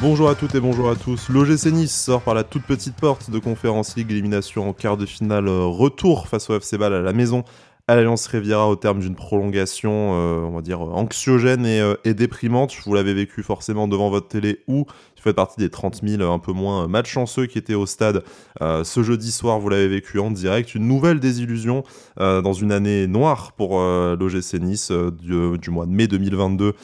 Bonjour à toutes et bonjour à tous. L'OGC Nice sort par la toute petite porte de Conférence League, élimination en quart de finale euh, retour face au FC Ball à la maison à l'Alliance Riviera au terme d'une prolongation, euh, on va dire, anxiogène et, euh, déprimante. Vous l'avez vécu forcément devant votre télé ou vous faites partie des 30 000 un peu moins malchanceux qui étaient au stade ce jeudi soir. Vous l'avez vécu en direct. Une nouvelle désillusion dans une année noire pour l'OGC Nice du mois de mai 2022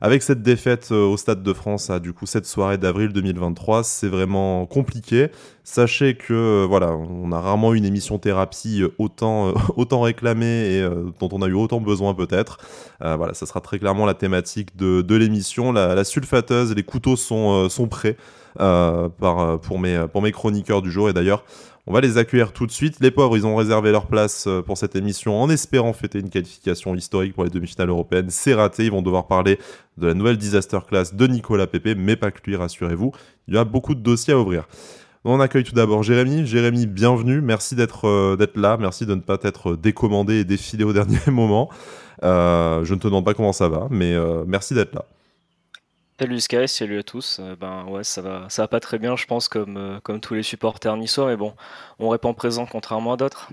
avec cette défaite euh, au Stade de France à du coup cette soirée d'avril 2023, c'est vraiment compliqué. Sachez que euh, voilà, on a rarement une émission thérapie euh, autant réclamée et dont on a eu autant besoin peut-être. voilà, ça sera très clairement la thématique de, l'émission. La, la, sulfateuse, les couteaux sont prêts pour pour mes chroniqueurs du jour et d'ailleurs on va les accueillir tout de suite. Les pauvres, ils ont réservé leur place euh, pour cette émission en espérant fêter une qualification historique pour les demi-finales européennes. C'est raté, ils vont devoir parler de la nouvelle disaster class de Nicolas Pépé, mais pas que lui, rassurez-vous. Il y a beaucoup de dossiers à ouvrir. On accueille tout d'abord Jérémy. Jérémy, bienvenue. Merci d'être euh, là. Merci de ne pas être décommandé et défilé au dernier moment. Euh, je ne te demande pas comment ça va, mais merci d'être là. Salut Sky, salut à tous. Ben ouais, ça va, ça va pas très bien, je pense, comme, euh, tous les supporters niçois, mais bon, on répond présent contrairement à d'autres.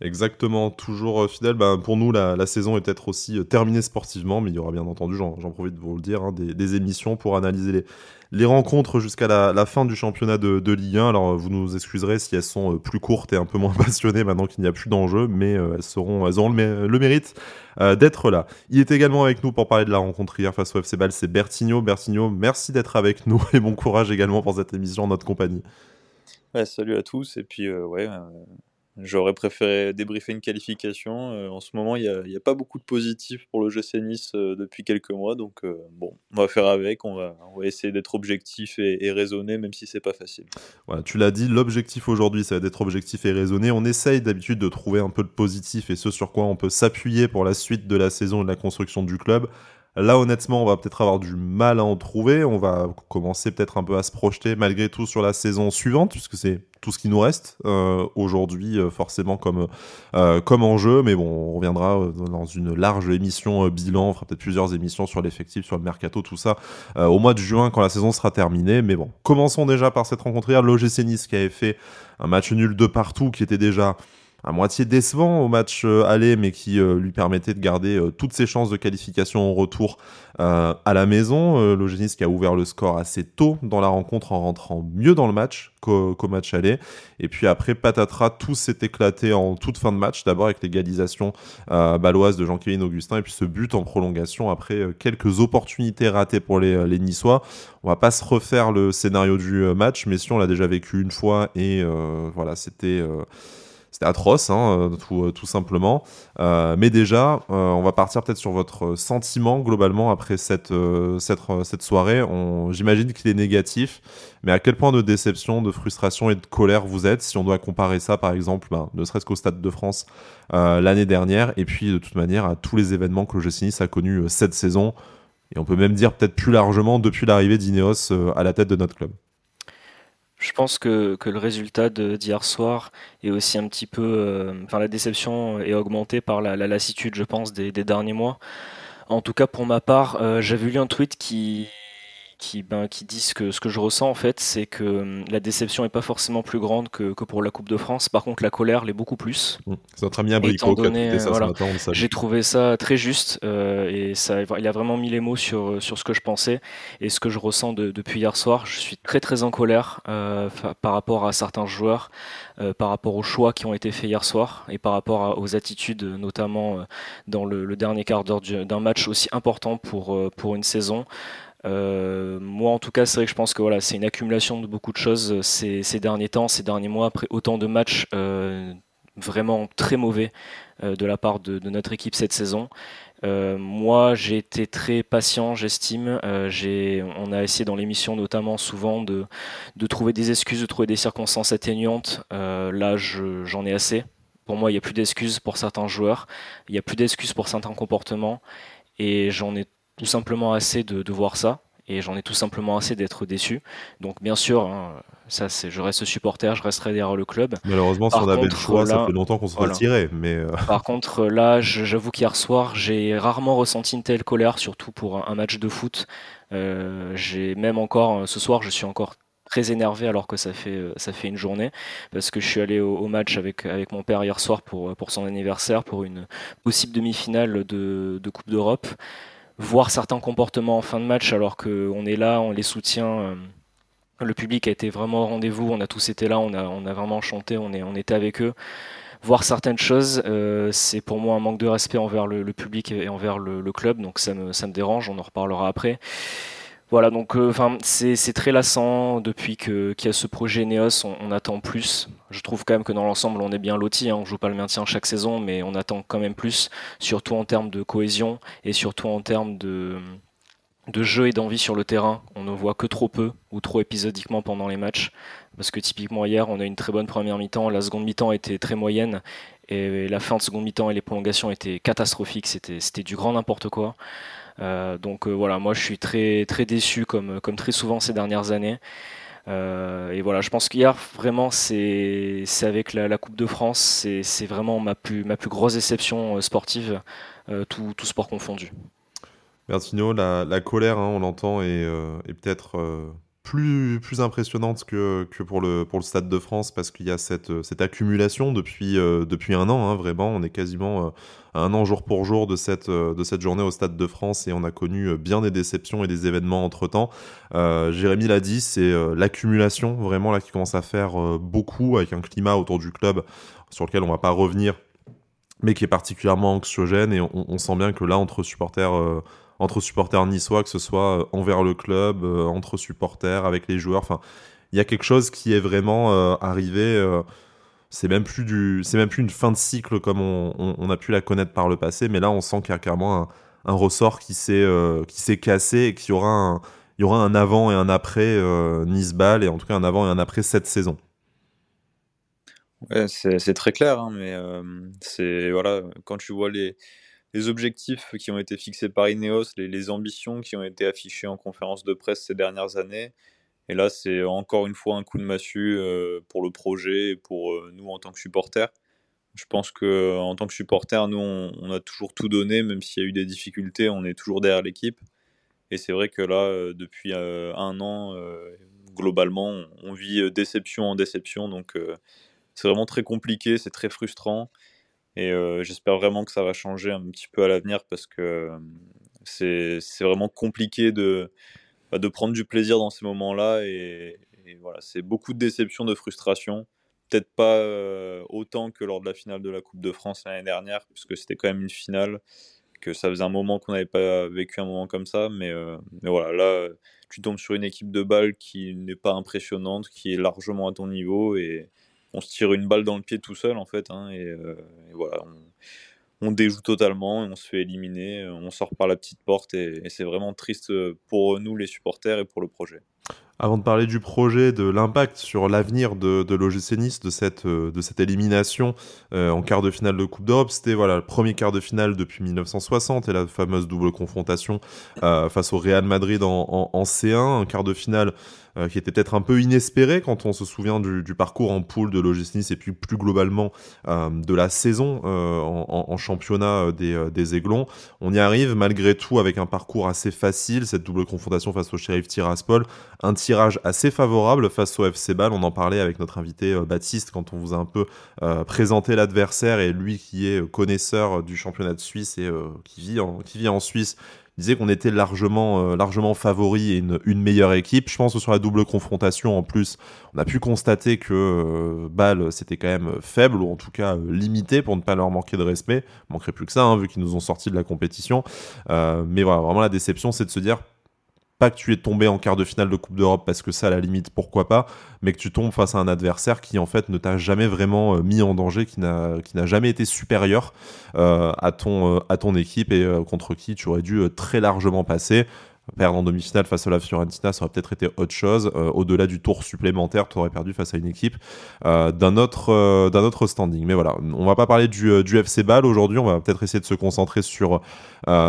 Exactement, toujours euh, fidèle. Ben, pour nous, la, saison est peut-être aussi terminée sportivement, mais il y aura bien entendu, j'en profite de vous le dire, hein, des, émissions pour analyser les, rencontres jusqu'à la, fin du championnat de, Ligue 1. Alors vous nous excuserez si elles sont euh, plus courtes et un peu moins passionnées maintenant qu'il n'y a plus d'enjeu, mais euh, elles, seront, elles auront le, mérite euh, d'être là. Il est également avec nous pour parler de la rencontre hier face au FC Ball, c'est Bertigno. Bertigno, merci d'être avec nous et bon courage également pour cette émission en notre compagnie. Salut à tous et puis ouais, J'aurais préféré débriefer une qualification. Euh, en ce moment, il n'y a, pas beaucoup de positifs pour le GC Nice euh, depuis quelques mois. Donc, euh, bon, on va faire avec. On va, on va essayer d'être objectif et, raisonné, même si c'est pas facile. Voilà, tu l'as dit, l'objectif aujourd'hui, c'est d'être objectif et raisonné. On essaye d'habitude de trouver un peu de positif et ce sur quoi on peut s'appuyer pour la suite de la saison et de la construction du club. Là, honnêtement, on va peut-être avoir du mal à en trouver. On va commencer peut-être un peu à se projeter malgré tout sur la saison suivante, puisque c'est tout ce qui nous reste euh, aujourd'hui, euh, forcément comme, euh, comme enjeu. Mais bon, on reviendra dans une large émission bilan. On fera peut-être plusieurs émissions sur l'effectif, sur le mercato, tout ça au mois de juin quand la saison sera terminée. Mais bon, commençons déjà par cette rencontre. L'OGC Nice qui avait fait un match nul de partout, qui était déjà à moitié décevant au match euh, aller, mais qui euh, lui permettait de garder euh, toutes ses chances de qualification au retour à la maison. L'Ogénis qui a ouvert le score assez tôt dans la rencontre en rentrant mieux dans le match qu'au match aller. Et puis après, patatras, tout s'est éclaté en toute fin de match. D'abord avec l'égalisation baloise de Jean-Kévin Augustin et puis ce but en prolongation après quelques opportunités ratées pour les, les Niçois. On va pas se refaire le scénario du match, mais si on l'a déjà vécu une fois et voilà, c'était c'était atroce, hein, euh, tout, euh, tout, simplement. Euh, mais déjà, on va partir peut-être sur votre sentiment globalement après cette, soirée. J'imagine qu'il est négatif, mais à quel point de déception, de frustration et de colère vous êtes si on doit comparer ça, par exemple, ben, ne serait-ce qu'au Stade de France l'année dernière, et puis de toute manière à tous les événements que le Nice a connus cette saison, et on peut même dire peut-être plus largement depuis l'arrivée d'Ineos à la tête de notre club. Je pense que, que le résultat d'hier soir est aussi un petit peu. Euh, enfin, la déception est augmentée par la, lassitude, je pense, des, derniers mois. En tout cas, pour ma part, euh, j'avais lu un tweet qui, qui, ben, qui disent que ce que je ressens en fait, c'est que hum, la déception n'est pas forcément plus grande que, que, pour la Coupe de France. Par contre, la colère l'est beaucoup plus. Mmh. C'est notre ami Abricot qui a ça voilà, J'ai trouvé ça très juste euh, et ça, il a vraiment mis les mots sur, sur ce que je pensais et ce que je ressens depuis hier soir. Je suis très très en colère euh, par rapport à certains joueurs, euh, par rapport aux choix qui ont été faits hier soir et par rapport aux attitudes, notamment dans le, le dernier quart d'heure d'un match aussi important pour, pour une saison. Euh, moi, en tout cas, c'est vrai que je pense que voilà, c'est une accumulation de beaucoup de choses euh, ces, derniers temps, ces derniers mois, après autant de matchs euh, vraiment très mauvais de la part de, notre équipe cette saison. moi, j'ai été très patient, j'estime. on a essayé dans l'émission notamment souvent de, trouver des excuses, de trouver des circonstances atténuantes. là, j'en ai assez. Pour moi, il n'y a plus d'excuses pour certains joueurs, il n'y a plus d'excuses pour certains comportements, et j'en ai tout simplement assez de, voir ça. et j'en ai tout simplement assez d'être déçu. Donc bien sûr, hein, ça c'est, je reste supporter, je resterai derrière le club. Malheureusement, si on avait le choix, ça fait longtemps qu'on se retirait. Mais euh. Par contre, là, j'avoue qu'hier soir, j'ai rarement ressenti une telle colère, surtout pour un, match de foot. Euh, j'ai même encore, ce soir, je suis encore très énervé alors que ça fait, ça fait une journée parce que je suis allé au, match avec, avec mon père hier soir pour, pour son anniversaire, pour une possible demi-finale de, de Coupe d'Europe voir certains comportements en fin de match alors qu'on est là, on les soutient. Euh, le public a été vraiment au rendez-vous, on a tous été là, on a, on a vraiment chanté, on, est, on était avec eux. Voir certaines choses, euh, c'est pour moi un manque de respect envers le, public et envers le, le, club, donc ça me, ça me dérange, on en reparlera après. Voilà, donc euh, enfin c'est très lassant depuis qu'il y a ce projet Neos, on, attend plus. Je trouve quand même que dans l'ensemble on est bien loti, hein, on joue pas le maintien chaque saison, mais on attend quand même plus, surtout en termes de cohésion et surtout en termes de, jeu et d'envie sur le terrain. On ne voit que trop peu ou trop épisodiquement pendant les matchs. Parce que typiquement hier, on a une très bonne première mi-temps, la seconde mi-temps était très moyenne et la fin de seconde mi-temps et les prolongations étaient catastrophiques, c'était du grand n'importe quoi. Euh, donc euh, voilà, moi je suis très, très déçu comme, comme très souvent ces dernières années. Euh, et voilà, je pense qu'hier, vraiment, c'est avec la, Coupe de France, c'est vraiment ma plus, ma plus grosse déception sportive, tout, tout, sport confondu. Bertino, la, colère, hein, on l'entend, est, est peut-être plus, plus impressionnante que, que pour, le, pour le Stade de France parce qu'il y a cette, cette accumulation depuis, euh, depuis un an, hein, vraiment. On est quasiment euh, un an jour pour jour de cette, euh, de cette journée au Stade de France et on a connu bien des déceptions et des événements entre-temps. Jérémy l'a dit, c'est l'accumulation vraiment là qui commence à faire beaucoup avec un climat autour du club sur lequel on va pas revenir mais qui est particulièrement anxiogène et on sent bien que là entre supporters entre supporters niçois, que ce soit euh, envers le club, euh, entre supporters, avec les joueurs. Enfin, il y a quelque chose qui est vraiment euh, arrivé. c'est même plus du, c'est même plus une fin de cycle comme on, a pu la connaître par le passé, mais là on sent qu'il y a carrément un, ressort qui s'est qui s'est cassé et qu'il y aura un il y aura un avant et un après Nice-Ball et en tout cas un avant et un après cette saison. C'est très clair, hein, mais c'est voilà quand tu vois les les objectifs qui ont été fixés par Ineos, les, ambitions qui ont été affichées en conférence de presse ces dernières années. Et là, c'est encore une fois un coup de massue euh, pour le projet et pour euh, nous en tant que supporters. Je pense que euh, en tant que supporters, nous, on, a toujours tout donné, même s'il y a eu des difficultés, on est toujours derrière l'équipe. Et c'est vrai que là, depuis un an, globalement, on vit déception en déception. Donc, c'est vraiment très compliqué, c'est très frustrant. Et euh, j'espère vraiment que ça va changer un petit peu à l'avenir parce que euh, c'est vraiment compliqué de, bah, de prendre du plaisir dans ces moments-là. Et, voilà, c'est beaucoup de déception, de frustration. Peut-être pas euh, autant que lors de la finale de la Coupe de France l'année dernière, puisque c'était quand même une finale, que ça faisait un moment qu'on n'avait pas vécu un moment comme ça. Mais, mais voilà, là, tu tombes sur une équipe de balle qui n'est pas impressionnante, qui est largement à ton niveau. Et, on se tire une balle dans le pied tout seul en fait. Hein, et, euh, voilà, on, déjoue totalement, on se fait éliminer, on sort par la petite porte et c'est vraiment triste pour nous les supporters et pour le projet. Avant de parler du projet, de l'impact sur l'avenir de, de l'OGC Nice, de cette, euh, de cette élimination euh, en quart de finale de Coupe d'Europe, c'était voilà, le premier quart de finale depuis 1960 et la fameuse double confrontation euh, face au Real Madrid en, en, C1, un quart de finale qui était peut-être un peu inespéré quand on se souvient du, parcours en poule de l'OGC Nice et puis plus globalement de la saison en, en, championnat des, des Aiglons. On y arrive malgré tout avec un parcours assez facile, cette double confrontation face au Sheriff Tiraspol, un tirage assez favorable face au FC Ball. On en parlait avec notre invité euh, Baptiste quand on vous a un peu euh, présenté l'adversaire et lui qui est connaisseur du championnat de Suisse et euh, qui vit en Suisse disait qu'on était largement, largement favori et une, meilleure équipe. Je pense que sur la double confrontation, en plus, on a pu constater que Bâle, c'était quand même faible, ou en tout cas limité, pour ne pas leur manquer de respect. Manquerait plus que ça, hein, vu qu'ils nous ont sorti de la compétition. mais voilà, vraiment la déception, c'est de se dire, que tu es tombé en quart de finale de Coupe d'Europe parce que ça, à la limite, pourquoi pas, mais que tu tombes face à un adversaire qui, en fait, ne t'a jamais vraiment euh, mis en danger, qui n'a, jamais été supérieur euh, euh, à ton équipe et contre qui tu aurais dû très largement passer. Perdre en demi-finale face à la Fiorentina, ça aurait peut-être été autre chose. Au-delà du tour supplémentaire, tu aurais perdu face à une équipe d'un autre, d'un autre standing. Mais voilà, on va pas parler du, du FC Ball aujourd'hui, on va peut-être essayer de se concentrer sur,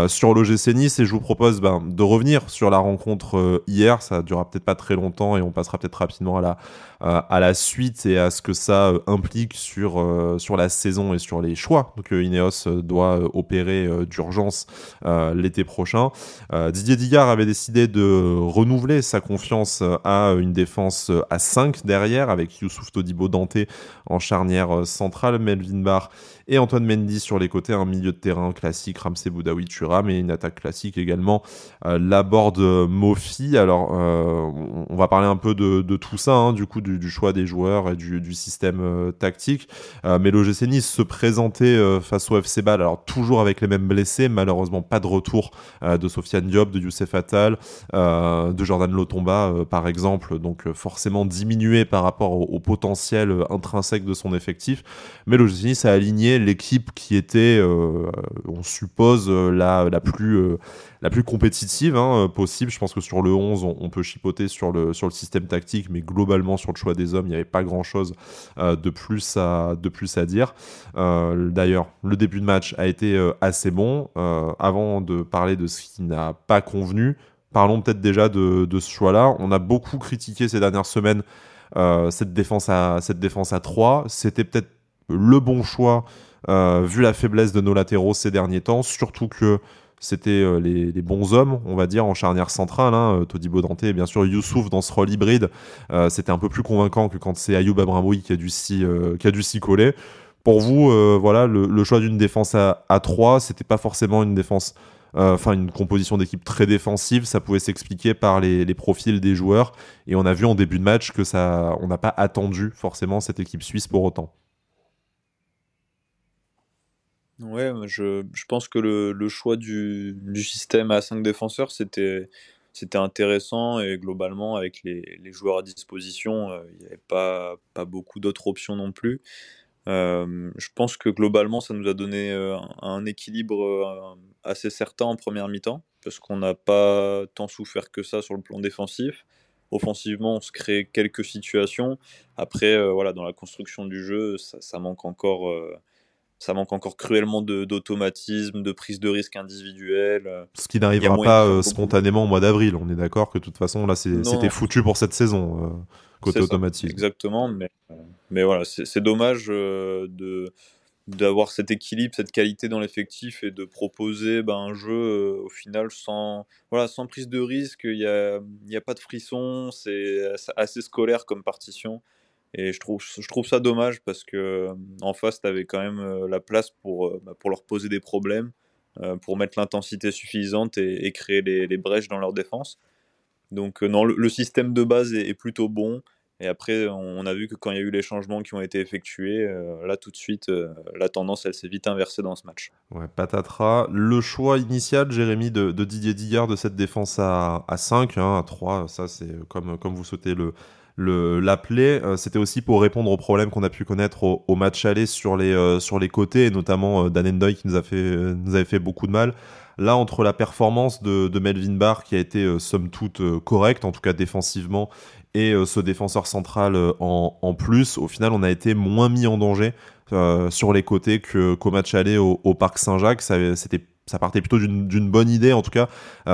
sur l'OGC Nice et je vous propose ben, de revenir sur la rencontre hier. Ça durera peut-être pas très longtemps et on passera peut-être rapidement à la, à la suite et à ce que ça implique sur, sur la saison et sur les choix que Ineos doit opérer d'urgence l'été prochain. Didier Digard avait décidé de renouveler sa confiance à une défense à 5 derrière avec Youssouf Todibo Dante en charnière centrale, Melvin Barr et Antoine Mendy sur les côtés, un milieu de terrain classique, Ramsey Boudaoui Thuram et une attaque classique également, euh, Laborde Mofi. Alors, euh, on va parler un peu de, tout ça, hein, du coup, du, choix des joueurs et du, système euh, tactique. mais l'OGC Nice se présentait face au FC Ball, alors toujours avec les mêmes blessés, malheureusement pas de retour de Sofiane Diop, de Youssef Attal, de Jordan Lotomba par exemple, donc forcément diminué par rapport au, au potentiel intrinsèque de son effectif. Mais l'OGC Nice a aligné l'équipe qui était, euh, on suppose, euh, la, la, plus, euh, la plus compétitive hein, possible. Je pense que sur le 11, on, peut chipoter sur le, sur le système tactique, mais globalement, sur le choix des hommes, il n'y avait pas grand-chose de, plus à, de plus à dire. D'ailleurs, le début de match a été assez bon. avant de parler de ce qui n'a pas convenu, parlons peut-être déjà de, ce choix-là. On a beaucoup critiqué ces dernières semaines cette, défense à, cette défense à 3. C'était peut-être le bon choix euh, vu la faiblesse de nos latéraux ces derniers temps, surtout que c'était euh, les, bons hommes, on va dire, en charnière centrale. Hein, euh, Todibo Dante et bien sûr Youssouf dans ce rôle hybride. c'était un peu plus convaincant que quand c'est Ayoub Abramoui qui a dû s'y, s'y coller. Pour vous, voilà, le, choix d'une défense à, à 3, c'était pas forcément une défense enfin une composition d'équipe très défensive, ça pouvait s'expliquer par les, les, profils des joueurs. Et on a vu en début de match que ça, on n'a pas attendu forcément cette équipe suisse pour autant. Ouais, je, je pense que le, le choix du, du système à 5 défenseurs, c'était, intéressant et globalement, avec les, les joueurs à disposition, euh, il n'y avait pas, pas beaucoup d'autres options non plus. Euh, je pense que globalement, ça nous a donné euh, un, équilibre assez certain en première mi-temps, parce qu'on n'a pas tant souffert que ça sur le plan défensif. Offensivement, on se crée quelques situations. Après, voilà, dans la construction du jeu, ça manque encore ça manque encore cruellement d'automatisme, de, prise de risque individuelle. Euh. Ce qui n'arrivera pas euh, spontanément au mois d'avril. On est d'accord que de toute façon, là, c'était foutu pour cette saison, euh, côté automatisme. exactement, mais, mais voilà, c'est dommage de d'avoir cet équilibre, cette qualité dans l'effectif et de proposer ben, un jeu au final sans, voilà, sans prise de risque. Il n'y a, y a pas de frisson, c'est assez scolaire comme partition. Et je trouve, je trouve ça dommage parce que en face, tu avais quand même euh, la place pour, euh, bah, pour leur poser des problèmes, euh, pour mettre l'intensité suffisante et, créer les, brèches dans leur défense. Donc non, le, système de base est, plutôt bon. Et après, on a vu que quand il y a eu les changements qui ont été effectués, là tout de suite, la tendance, elle s'est vite inversée dans ce match. Ouais, patatras. Le choix initial, Jérémy, de, Didier Dillard de cette défense à, à 5, hein, à 3, ça c'est comme, comme vous souhaitez le, l'appeler, euh, c'était aussi pour répondre aux problèmes qu'on a pu connaître au, match aller sur les, euh, sur les côtés, et notamment euh, Dan Endoy qui nous, a fait, nous avait fait beaucoup de mal. Là, entre la performance de, Melvin Barr, qui a été somme toute correcte, en tout cas défensivement, et ce défenseur central en, plus, au final, on a été moins mis en danger sur les côtés qu'au match aller au, Parc Saint-Jacques. Ça, ça partait plutôt d'une bonne idée, en tout cas,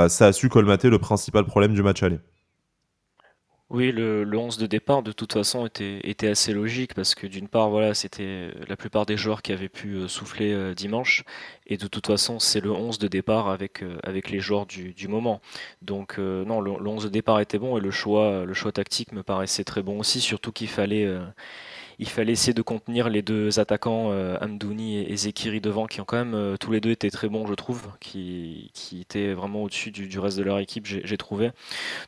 ça a su colmater le principal problème du match aller. Oui, le, le 11 de départ, de toute façon, était, était assez logique parce que d'une part, voilà, c'était la plupart des joueurs qui avaient pu euh, souffler euh, dimanche. Et de toute façon, c'est le 11 de départ avec, euh, avec les joueurs du, du moment. Donc, non, le, 11 de départ était bon et le choix, le choix tactique me paraissait très bon aussi, surtout qu'il fallait il fallait essayer de contenir les deux attaquants, euh, Amdouni et, Zekiri devant, qui ont quand même euh, tous les deux été très bons, je trouve, qui, qui étaient vraiment au-dessus du, reste de leur équipe, j'ai trouvé.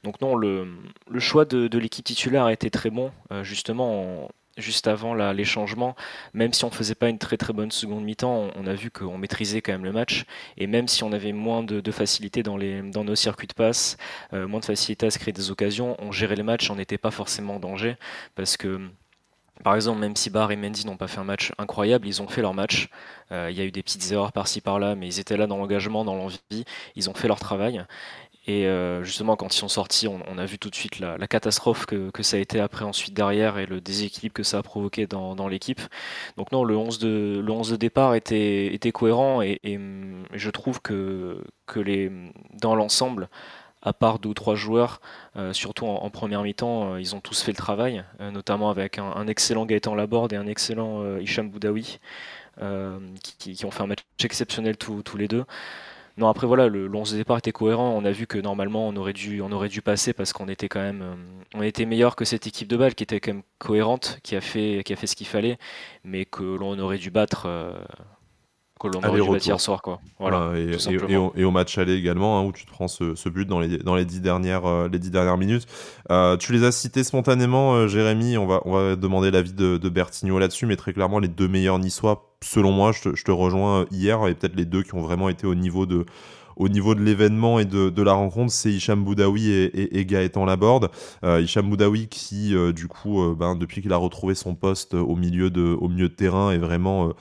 Donc non, le, le choix de, l'équipe titulaire a été très bon, euh, justement. juste avant les changements, même si on faisait pas une très très bonne seconde mi-temps, on, a vu qu'on maîtrisait quand même le match. Et même si on avait moins de, facilité dans, les, dans nos circuits de passe, moins de facilité à se créer des occasions, on gérait le match, on n'était pas forcément en danger. Parce que par exemple, même si Barr et Mendy n'ont pas fait un match incroyable, ils ont fait leur match. Euh, il y a eu des petites erreurs par-ci par-là, mais ils étaient là dans l'engagement, dans l'envie. Ils ont fait leur travail. Et euh, justement, quand ils sont sortis, on, a vu tout de suite la, catastrophe que, ça a été après, ensuite derrière, et le déséquilibre que ça a provoqué dans, l'équipe. Donc non, le 11 de, le 11 de départ était, cohérent, et, je trouve que, dans l'ensemble, à part deux ou trois joueurs, euh, surtout en, première mi-temps, euh, ils ont tous fait le travail, notamment avec un, excellent Gaëtan Laborde et un excellent Hicham Boudaoui, qui, ont fait un match exceptionnel tous les deux. Non, après voilà, le, 11 de départ était cohérent. On a vu que normalement on aurait dû, on aurait dû passer parce qu'on était quand même, euh, on était meilleur que cette équipe de balle qui était quand même cohérente, qui a fait, qui a fait ce qu'il fallait, mais que l'on aurait dû battre. Euh, que l'on aurait dû hier soir, quoi. Voilà, et, au, match aller également, hein, où tu te prends ce, but dans les, dans les dix dernières, euh, les dix dernières minutes. tu les as cités spontanément, Jérémy. On va, on va demander l'avis de, de Bertigno là-dessus, mais très clairement, les deux meilleurs niçois selon moi, je te, rejoins euh, hier, et peut-être les deux qui ont vraiment été au niveau de, au niveau de l'événement et de, la rencontre, c'est Hicham Boudaoui et, et, Gaëtan Laborde. Euh, Hicham Boudaoui qui, euh, du coup, euh, ben, depuis qu'il a retrouvé son poste au milieu de, au milieu de terrain, est vraiment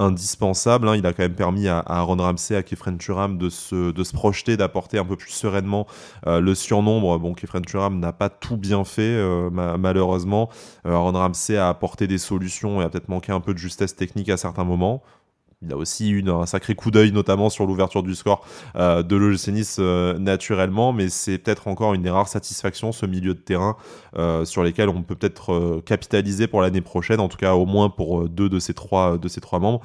indispensable. Hein. Il a quand même permis à, Aaron Ramsey, à Kefren Turam de se, de se projeter, d'apporter un peu plus sereinement euh, le surnombre. Bon, Kefren Turam n'a pas tout bien fait, euh, malheureusement. Euh, Aaron Ramsey a apporté des solutions et a peut-être manqué un peu de justesse technique à certains moments. Il a aussi eu un sacré coup d'œil, notamment sur l'ouverture du score euh, de l'OGC euh, naturellement, mais c'est peut-être encore une des rares satisfactions, ce milieu de terrain, euh, sur lesquels on peut peut-être capitaliser pour l'année prochaine, en tout cas au moins pour deux de ces trois, de ces trois membres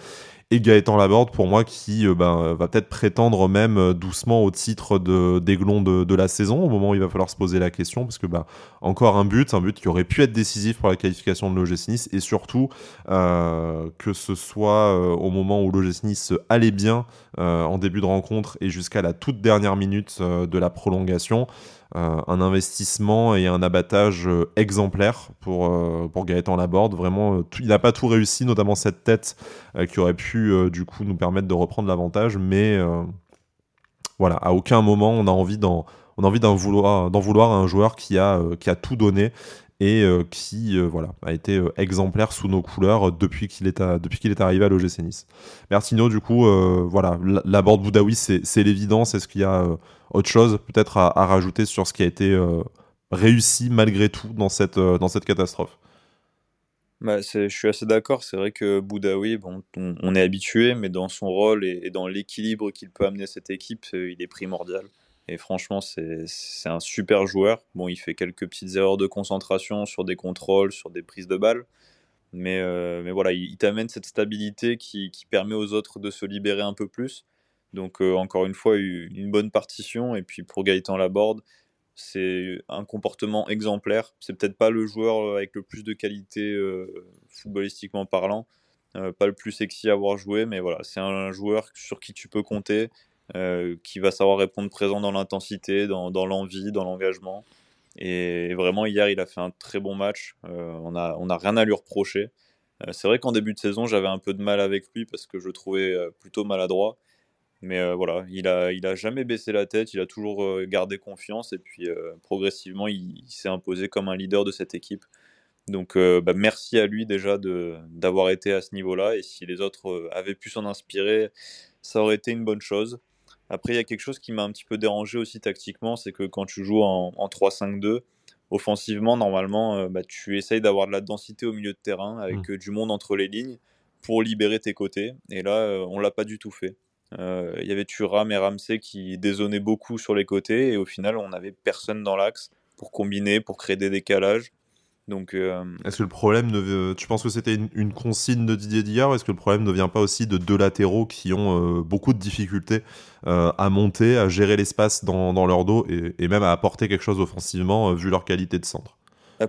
et Gaëtan Laborde pour moi qui euh, ben, va peut-être prétendre même euh, doucement au titre de d'aiglon de, la saison au moment où il va falloir se poser la question parce que ben, encore un but, un but qui aurait pu être décisif pour la qualification de l'OGC Nice et surtout euh, que ce soit au moment où l'OGC Nice allait bien en début de rencontre et jusqu'à la toute dernière minute de la prolongation. Euh, un investissement et un abattage euh, exemplaire pour, euh, pour Gaëtan Laborde. Vraiment, il n'a pas tout réussi, notamment cette tête qui aurait pu du coup nous permettre de reprendre l'avantage, mais voilà, à aucun moment on a envie d'en vouloir, à un joueur qui a tout donné et euh, qui euh, voilà, a été euh, exemplaire sous nos couleurs depuis qu'il est, depuis qu'il est arrivé à l'OGC Nice. Bertino, du coup, voilà, la, borde Boudaoui, c'est, l'évidence. Est-ce qu'il y a autre chose peut-être à, rajouter sur ce qui a été réussi malgré tout dans cette, dans cette catastrophe? Bah, je suis assez d'accord. C'est vrai que Boudaoui, bon, on, est habitué, mais dans son rôle et, et dans l'équilibre qu'il peut amener à cette équipe, il est primordial. Et franchement, c'est un super joueur. Bon, il fait quelques petites erreurs de concentration sur des contrôles, sur des prises de balles. Mais, euh, mais voilà, il, t'amène cette stabilité qui, qui, permet aux autres de se libérer un peu plus. Donc, euh, encore une fois, une bonne partition. Et puis pour Gaëtan Laborde, c'est un comportement exemplaire. C'est peut-être pas le joueur avec le plus de qualité euh, footballistiquement parlant, pas le plus sexy à avoir joué, mais voilà, c'est un joueur sur qui tu peux compter euh, qui va savoir répondre présent dans l'intensité, dans, l'envie, dans l'engagement. Et vraiment, hier, il a fait un très bon match. Euh, on n'a on a rien à lui reprocher. Euh, c'est vrai qu'en début de saison, j'avais un peu de mal avec lui parce que je le trouvais plutôt maladroit. Mais voilà, il a, il a jamais baissé la tête, il a toujours gardé confiance et puis progressivement, il, s'est imposé comme un leader de cette équipe. Donc bah, merci à lui déjà d'avoir été à ce niveau-là et si les autres avaient pu s'en inspirer, ça aurait été une bonne chose. Après, il y a quelque chose qui m'a un petit peu dérangé aussi tactiquement, c'est que quand tu joues en, 3-5-2, offensivement, normalement, euh, bah, tu essayes d'avoir de la densité au milieu de terrain avec mmh. euh, du monde entre les lignes pour libérer tes côtés. Et là, euh, on l'a pas du tout fait. Il y avait Thuram et Ramsey qui désonnaient beaucoup sur les côtés et au final, on n'avait personne dans l'axe pour combiner, pour créer des décalages. Donc, euh, Est-ce que le problème ne tu penses que c'était une, consigne de Didier Dillard Est-ce que le problème ne vient pas aussi de deux latéraux qui ont euh, beaucoup de difficultés euh, à monter, à gérer l'espace dans, leur dos et, même à apporter quelque chose offensivement vu leur qualité de centre?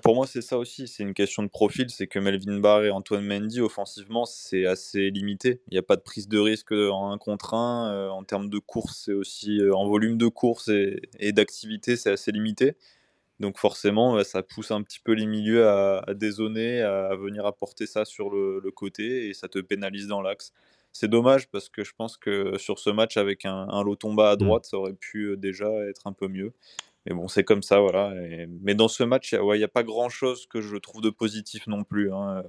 Pour moi, c'est ça aussi. C'est une question de profil. C'est que Melvin Barr et Antoine Mendy, offensivement, c'est assez limité. Il n'y a pas de prise de risque en un contre un. en termes de course, c'est aussi en volume de course et, et d'activité, c'est assez limité. Donc forcément, ça pousse un petit peu les milieux à, à dézoner, à, venir apporter ça sur le, côté et ça te pénalise dans l'axe. C'est dommage parce que je pense que sur ce match avec un, un Lotomba à mmh. droite, ça aurait pu euh, déjà être un peu mieux. Mais bon, c'est comme ça, voilà. Mais dans ce match, il n'y a pas grand-chose que je trouve de positif non plus. Hein.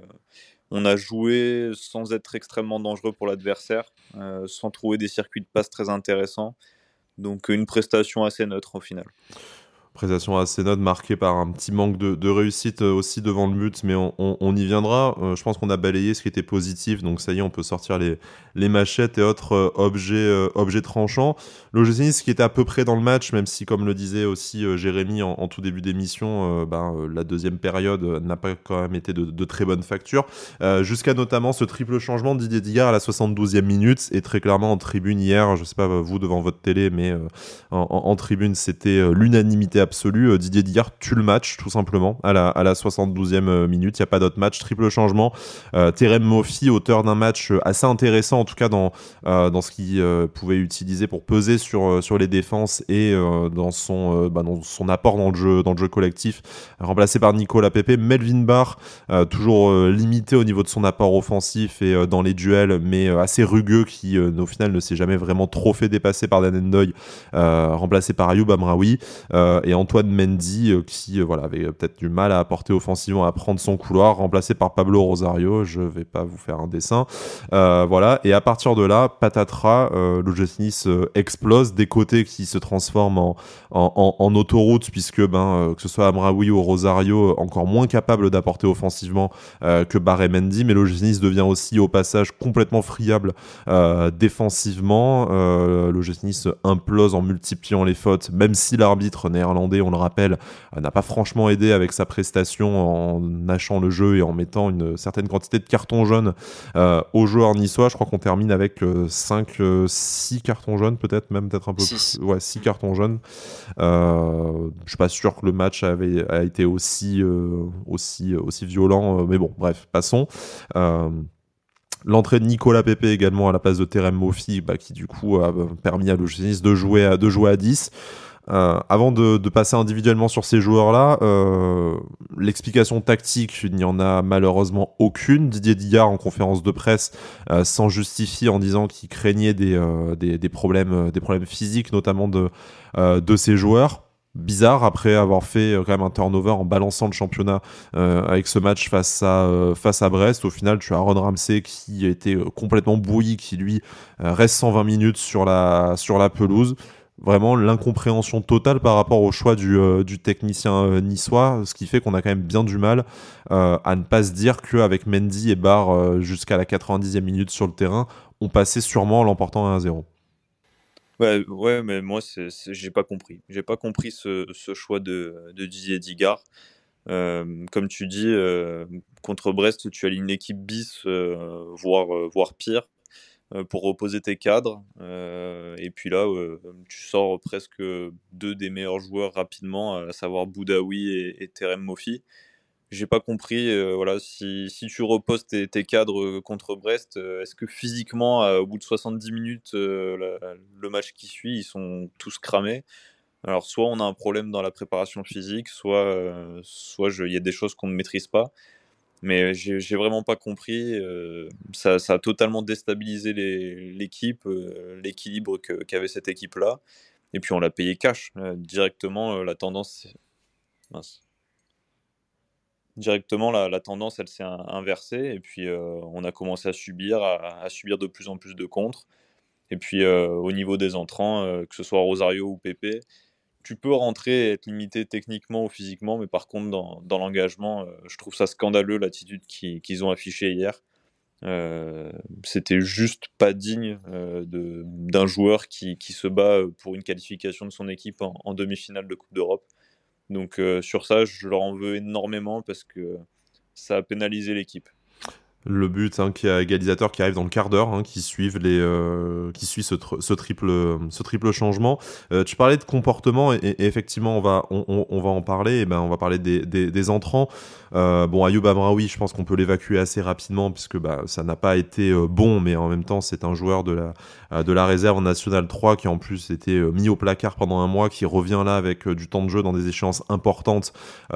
On a joué sans être extrêmement dangereux pour l'adversaire, euh, sans trouver des circuits de passe très intéressants. Donc une prestation assez neutre au final. Prestation assez neutre, marquée par un petit manque de, réussite euh, aussi devant le but, mais on, y viendra. Euh, je pense qu'on a balayé ce qui était positif, donc ça y est, on peut sortir les, machettes et autres euh, objets, tranchants. L'OGC qui était à peu près dans le match, même si, comme le disait aussi Jérémy en, tout début d'émission, ben, la deuxième période n'a pas quand même été de, très bonne facture. Jusqu'à notamment ce triple changement de Didier à la 72e minute, et très clairement en tribune hier, je sais pas vous devant votre télé, mais en, en, tribune c'était l'unanimité absolue. Euh, Didier Digard tue le match, tout simplement, à la, à la 72e euh, minute. Il n'y a pas d'autre match. Triple changement. Euh, Terem Moffi, auteur d'un match assez intéressant, en tout cas dans, dans ce qu'il pouvait utiliser pour peser sur, sur les défenses et dans, son, bah, dans son apport dans le jeu, dans le jeu collectif, remplacé par Nicolas Pepe. Melvin Barr, toujours limité au niveau de son apport offensif et dans les duels, mais assez rugueux, qui au final ne s'est jamais vraiment trop fait dépasser par Dan Endoy, remplacé par Ayoub Amraoui. et Antoine Mendy euh, qui euh, voilà, avait peut-être du mal à apporter offensivement, à prendre son couloir, remplacé par Pablo Rosario. Je vais pas vous faire un dessin. Euh, voilà. Et à partir de là, patatras, le Nice explose, des côtés qui se transforment en, en, autoroute, puisque ben, que ce soit Amraoui ou Rosario, encore moins capable d'apporter offensivement que Barre Mendy, mais le Nice devient aussi au passage complètement friable défensivement. le Nice implose en multipliant les fautes, même si l'arbitre néerlandais on le rappelle, euh, n'a pas franchement aidé avec sa prestation en nachant le jeu et en mettant une certaine quantité de cartons jaunes euh, aux joueurs niçois. Je crois qu'on termine avec 5, euh, 6 cartons jaunes, peut-être, même peut-être un peu plus. Ouais, 6 cartons jaunes. je suis pas sûr que le match avait, a été aussi, aussi, aussi violent, mais bon, bref, passons. L'entrée de Nicolas Pepe également à la place de Terem Mofi, bah, qui du coup a permis à l'OGC de jouer à, de jouer à 10. Euh, avant de, passer individuellement sur ces joueurs-là, euh, l'explication tactique, il n'y en a malheureusement aucune. Didier Digard, en conférence de presse, euh, s'en justifie en disant qu'il craignait des, des, problèmes, des problèmes physiques, notamment de, de ses joueurs bizarre après avoir fait quand même un turnover en balançant le championnat avec ce match face à, face à Brest. Au final, tu as Ron Ramsey qui été complètement bouilli, qui lui reste 120 minutes sur la, sur la pelouse vraiment l'incompréhension totale par rapport au choix du, euh, technicien euh, niçois, ce qui fait qu'on a quand même bien du mal euh, à ne pas se dire qu'avec Mendy et Barr jusqu'à la 90e minute sur le terrain, on passait sûrement en l'emportant 1-0. Ouais, ouais, mais moi, j'ai pas compris. J'ai pas compris ce, choix de, de Didier Digard. comme tu dis, contre Brest, tu as une équipe bis, voire, voire pire. Euh, pour reposer tes cadres. Euh, et puis là, euh, tu sors presque deux des meilleurs joueurs rapidement, à savoir Boudaoui et, et Terem Mofi. J'ai pas compris, voilà, si, si, tu reposes tes, cadres contre Brest, est-ce que physiquement, au bout de 70 minutes, le match qui suit, ils sont tous cramés? Alors, soit on a un problème dans la préparation physique, soit soit il y a des choses qu'on ne maîtrise pas. Mais j'ai vraiment pas compris. Euh, ça, a totalement déstabilisé l'équipe, l'équilibre qu'avait cette équipe-là. Et puis on l'a payé cash. Directement, la tendance. Directement, la, tendance, elle s'est inversée. Et puis on a commencé à subir, à, subir de plus en plus de contre. Et puis au niveau des entrants, que ce soit Rosario ou Pepe, tu peux rentrer et être limité techniquement ou physiquement, mais par contre, dans, l'engagement, euh, je trouve ça scandaleux l'attitude qu'ils ont affichée hier. Euh, C'était juste pas digne euh, d'un joueur qui, se bat pour une qualification de son équipe en, demi-finale de Coupe d'Europe. Donc sur ça, je leur en veux énormément parce que ça a pénalisé l'équipe le but hein, qui a égalisateur qui arrive dans le quart d'heure hein, qui suivent les euh, qui suit ce, triple ce triple changement. Euh, tu parlais de comportement et, effectivement on va on, va en parler et ben on va parler des, entrants. Euh, bon Ayoub Amraoui je pense qu'on peut l'évacuer assez rapidement puisque bah, ça n'a pas été euh, bon mais en même temps c'est un joueur de la de la réserve nationale 3 qui en plus était mis au placard pendant un mois qui revient là avec du temps de jeu dans des échéances importantes.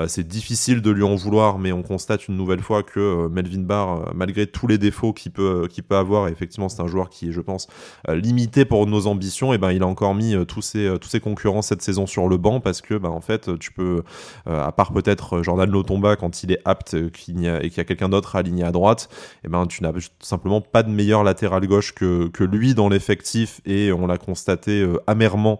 C'est difficile de lui en vouloir mais on constate une nouvelle fois que Melvin Barr malgré tous les défauts qu'il peut, peut avoir, effectivement c'est un joueur qui est, je pense, limité pour nos ambitions, et ben il a encore mis tous ses, tous ses concurrents cette saison sur le banc parce que ben, en fait tu peux, à part peut-être Jordan Lotomba quand il est apte et qu'il y a quelqu'un d'autre aligné à droite, et ben tu n'as simplement pas de meilleur latéral gauche que, lui dans l'effectif, et on l'a constaté amèrement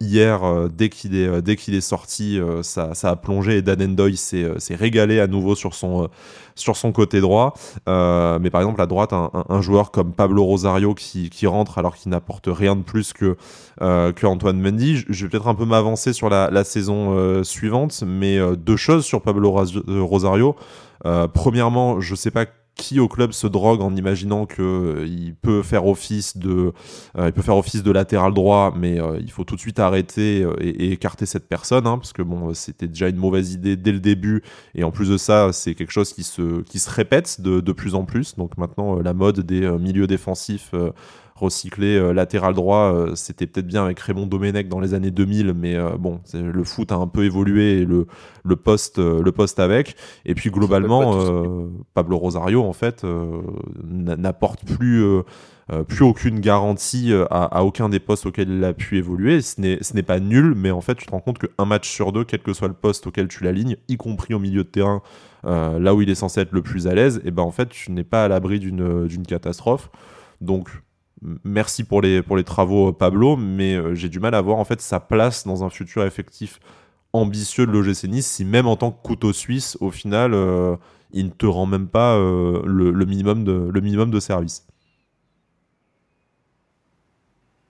hier dès qu'il est, dès qu'il est sorti, ça, ça a plongé et Dan Endoy s'est régalé à nouveau sur son, sur son côté droit. Euh, mais par exemple, à droite, un, joueur comme Pablo Rosario qui, rentre alors qu'il n'apporte rien de plus que, euh, que Antoine Mendy. Je vais peut-être un peu m'avancer sur la, saison euh, suivante, mais deux choses sur Pablo Rosario. premièrement, je sais pas qui au club se drogue en imaginant qu'il euh, peut faire office de euh, il peut faire office de latéral droit mais euh, il faut tout de suite arrêter et, écarter cette personne hein, parce que bon c'était déjà une mauvaise idée dès le début et en plus de ça c'est quelque chose qui se qui se répète de, de plus en plus. Donc maintenant la mode des milieux défensifs recycler euh, latéral droit, euh, c'était peut-être bien avec Raymond Domenech dans les années 2000, mais euh, bon, le foot a un peu évolué et le, le, poste, le poste avec. Et puis globalement, Pablo Rosario, en fait, n'apporte plus. plus aucune garantie à, aucun des postes auxquels il a pu évoluer. Ce n'est pas nul, mais en fait, tu te rends compte qu'un match sur deux, quel que soit le poste auquel tu l'alignes, y compris au milieu de terrain, là où il est censé être le plus à l'aise, et ben en fait, tu n'es pas à l'abri d'une catastrophe. Donc, merci pour les, pour les travaux, Pablo, mais euh, j'ai du mal à voir en fait sa place dans un futur effectif ambitieux de l'OGC Nice si même en tant que couteau suisse, au final, euh, il ne te rend même pas euh, le, minimum de, le minimum de service.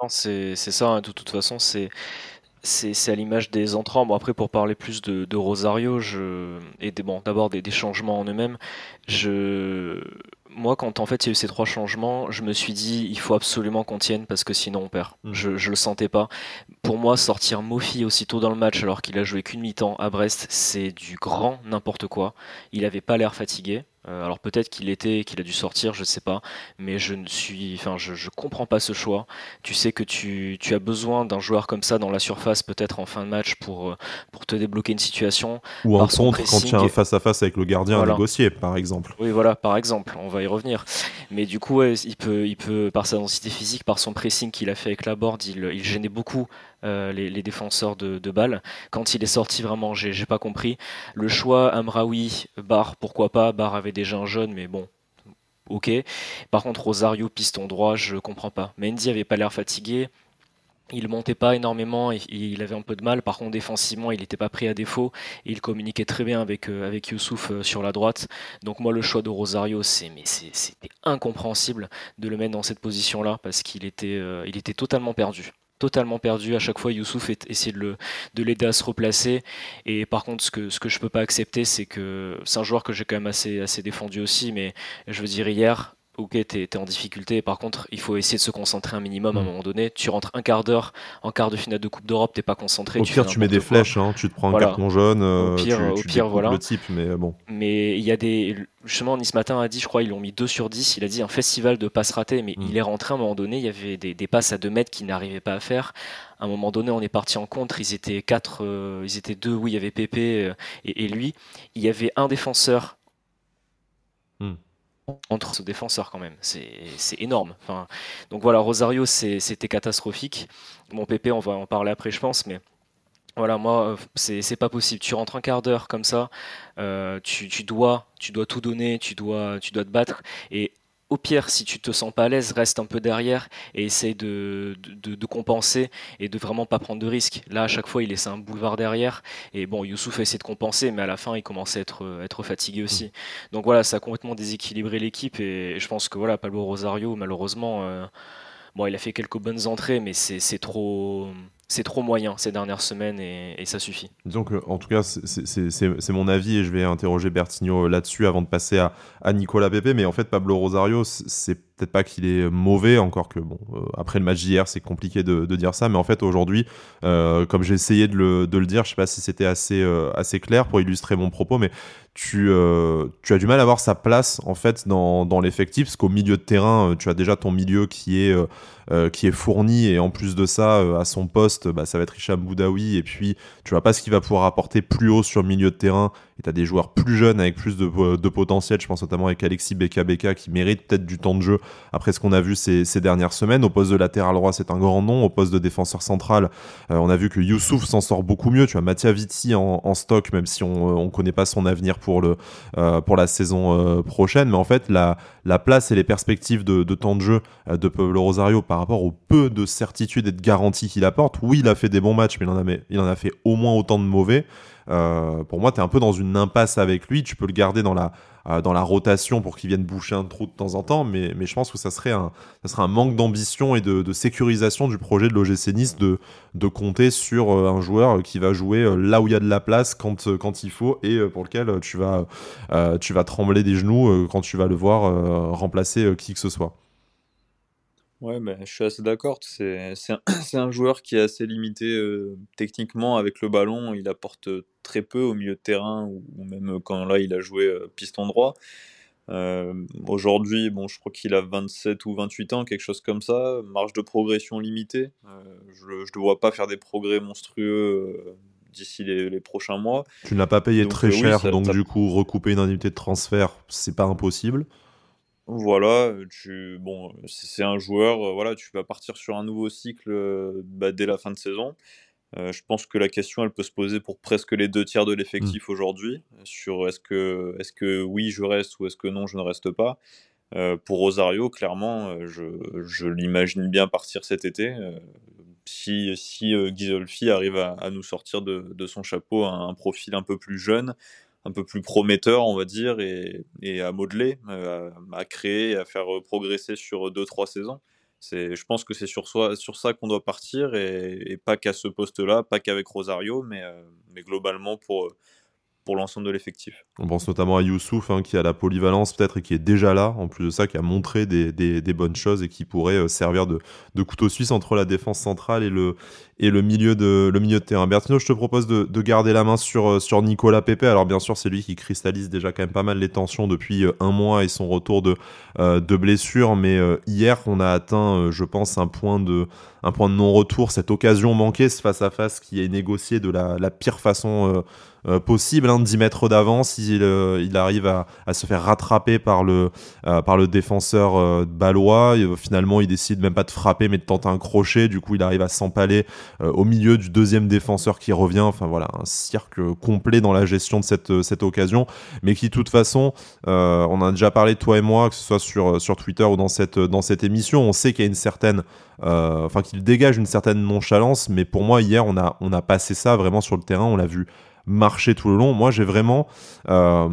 C'est ça, hein, de toute façon, c'est c'est à l'image des entrants. Bon, après, pour parler plus de, Rosario, je, et bon, d'abord des, des, changements en eux-mêmes, je, moi, quand en fait il y a eu ces trois changements, je me suis dit il faut absolument qu'on tienne parce que sinon on perd. Mm. Je, je le sentais pas. Pour moi, sortir Mofi aussitôt dans le match alors qu'il a joué qu'une mi-temps à Brest, c'est du grand n'importe quoi. Il avait pas l'air fatigué. Euh, alors peut-être qu'il était, qu'il a dû sortir, je sais pas, mais je ne suis, enfin, je, je comprends pas ce choix. Tu sais que tu, tu as besoin d'un joueur comme ça dans la surface, peut-être en fin de match pour euh, pour te débloquer une situation. Ou en contre quand tu as un face à face avec le gardien à négocier, par exemple. Oui, voilà, par exemple, on va y revenir. Mais du coup, il peut, il peut par sa densité physique, par son pressing qu'il a fait avec la board, il, il gênait beaucoup euh, les, défenseurs de, balles. Quand il est sorti, vraiment, j'ai pas compris. Le choix Amraoui, Bar, pourquoi pas? Bar avait déjà un jeune, mais bon, ok. Par contre, Rosario, piston droit, je comprends pas. Mendy avait pas l'air fatigué. Il montait pas énormément, il avait un peu de mal. Par contre, défensivement, il n'était pas pris à défaut. Et il communiquait très bien avec, euh, Youssouf euh, sur la droite. Donc moi, le choix de Rosario, c'était incompréhensible de le mettre dans cette position-là parce qu'il était, il était totalement perdu totalement perdu. À chaque fois, Youssouf essayait de, de l'aider à se replacer. Et par contre, ce que, ce que je peux pas accepter, c'est que c'est un joueur que j'ai quand même assez, assez défendu aussi. Mais je veux dire, hier, ok, t'es es en difficulté. Par contre, il faut essayer de se concentrer un minimum à un mm. moment donné. Tu rentres un quart d'heure en quart de finale de Coupe d'Europe, t'es pas concentré. Au pire, tu mets des flèches, hein, tu te prends un carton jaune. au pire, tu, au pire voilà. le type, mais bon. Mais il y a des. Justement, Nice Matin a dit, je crois, ils l'ont mis 2 sur 10. Il a dit un festival de passes ratées, mais mm. il est rentré à un moment donné. Il y avait des, des passes à 2 mètres qu'il n'arrivait pas à faire. À un moment donné, on est parti en contre. Ils étaient 4, euh, ils étaient deux. Oui, il y avait Pépé euh, et, et lui. Il y avait un défenseur entre ce défenseur quand même. C'est énorme. Enfin, donc voilà, Rosario, c'était catastrophique. Mon PP, on va en parler après, je pense, mais voilà, moi, c'est pas possible. Tu rentres un quart d'heure comme ça, euh, tu, dois tout donner, tu dois, tu dois te battre. Et au pire, si tu te sens pas à l'aise, reste un peu derrière et essaye de, de, compenser et de vraiment pas prendre de risques. Là, à chaque fois, il laissait un boulevard derrière. Et bon, Youssouf a essayé de compenser, mais à la fin, il commençait à être, être fatigué aussi. Donc voilà, ça a complètement déséquilibré l'équipe. Et je pense que voilà, Pablo Rosario, malheureusement, euh, bon, il a fait quelques bonnes entrées, mais c'est trop c'est trop moyen ces dernières semaines et, ça suffit. Donc, en tout cas, c'est mon avis et je vais interroger Bertigno là-dessus avant de passer à, Nicolas Pepe. Mais en fait, Pablo Rosario, c'est peut-être pas qu'il est mauvais, encore que bon, euh, après le match d'hier, c'est compliqué de, dire ça, mais en fait aujourd'hui, euh, comme j'ai essayé de le, dire, je sais pas si c'était assez, euh, clair pour illustrer mon propos, mais tu, tu as du mal à avoir sa place en fait dans, dans l'effectif, parce qu'au milieu de terrain, tu as déjà ton milieu qui est, qui est fourni, et en plus de ça, à son poste, bah, ça va être Hicham Boudaoui, et puis tu vois pas ce qu'il va pouvoir apporter plus haut sur le milieu de terrain, tu as des joueurs plus jeunes avec plus de, de, potentiel. Je pense notamment avec Alexis Beka qui mérite peut-être du temps de jeu après ce qu'on a vu ces, dernières semaines. Au poste de latéral droit, c'est un grand nom. Au poste de défenseur central, euh, on a vu que Youssouf s'en sort beaucoup mieux. Tu as Mathia Vitti en, stock, même si on ne connaît pas son avenir pour, le, euh, pour la saison prochaine. Mais en fait, la, la place et les perspectives de, temps de jeu de Pablo Rosario par rapport au peu de certitude et de garantie qu'il apporte, oui, il a fait des bons matchs, mais il en a fait au moins autant de mauvais. Euh, pour moi, tu es un peu dans une impasse avec lui. Tu peux le garder dans la, euh, dans la rotation pour qu'il vienne boucher un trou de temps en temps, mais, je pense que ça serait un, manque d'ambition et de, sécurisation du projet de l'OGC Nice de, compter sur euh, un joueur qui va jouer là où il y a de la place quand, il faut et pour lequel tu vas trembler des genoux quand tu vas le voir remplacer qui que ce soit. Ouais, mais je suis assez d'accord. C'est un, un joueur qui est assez limité euh, techniquement avec le ballon. Il apporte très peu au milieu de terrain ou, même quand là il a joué euh, piston droit. Euh, aujourd'hui, bon, je crois qu'il a 27 ou 28 ans, quelque chose comme ça. Marge de progression limitée. je ne le vois pas faire des progrès monstrueux d'ici les, prochains mois. Tu ne l'as pas payé très cher, donc du coup, recouper une indemnité de transfert, c'est pas impossible. Voilà, tu bon, c'est un joueur, voilà, tu vas partir sur un nouveau cycle, bah, dès la fin de saison. je pense que la question, elle peut se poser pour presque les deux tiers de mmh. l'effectif aujourd'hui, sur est-ce que est-ce que oui, je reste ou est-ce que non, je ne reste pas? pour Rosario, clairement, je je l'imagine bien partir cet été, si si, Ghisolfi arrive à nous sortir de de son chapeau un profil un peu plus jeune, un peu plus prometteur, on va dire, et, à modeler, euh, à, créer, à faire progresser sur 2-3 saisons. Je pense que c'est sur, sur ça qu'on doit partir, et, pas qu'à ce poste-là, pas qu'avec Rosario, mais, euh, mais globalement pour, pour l'ensemble de l'effectif. On pense notamment à Youssouf, hein, qui a la polyvalence peut-être et qui est déjà là, en plus de ça, qui a montré des, bonnes choses et qui pourrait euh, servir de, couteau suisse entre la défense centrale et le, milieu, de, terrain. Bertino, je te propose de, de garder la main sur, euh, Nicolas Pepe. Alors bien sûr, c'est lui qui cristallise déjà quand même pas mal les tensions depuis euh, un mois et son retour de, blessure, mais hier, on a atteint, je pense, un point de, non-retour, cette occasion manquée, ce face-à-face qui est négocié de la, pire façon possible, hein, 10 mètres d'avance, il, euh, il, arrive à, à, se faire rattraper par le, euh, par le défenseur balois. finalement, il décide même pas de frapper, mais de tenter un crochet. Du coup, il arrive à s'empaler au milieu du deuxième défenseur qui revient. Enfin voilà, un cirque complet dans la gestion de cette, cette occasion, mais qui, de toute façon, on a déjà parlé toi et moi, que ce soit sur, sur Twitter ou dans cette, dans cette émission, on sait qu'il y a une certaine, enfin qu'il dégage une certaine nonchalance, mais pour moi hier, on a, on a passé ça vraiment sur le terrain, on l'a vu marché tout le long. Moi, j'ai vraiment. Euh,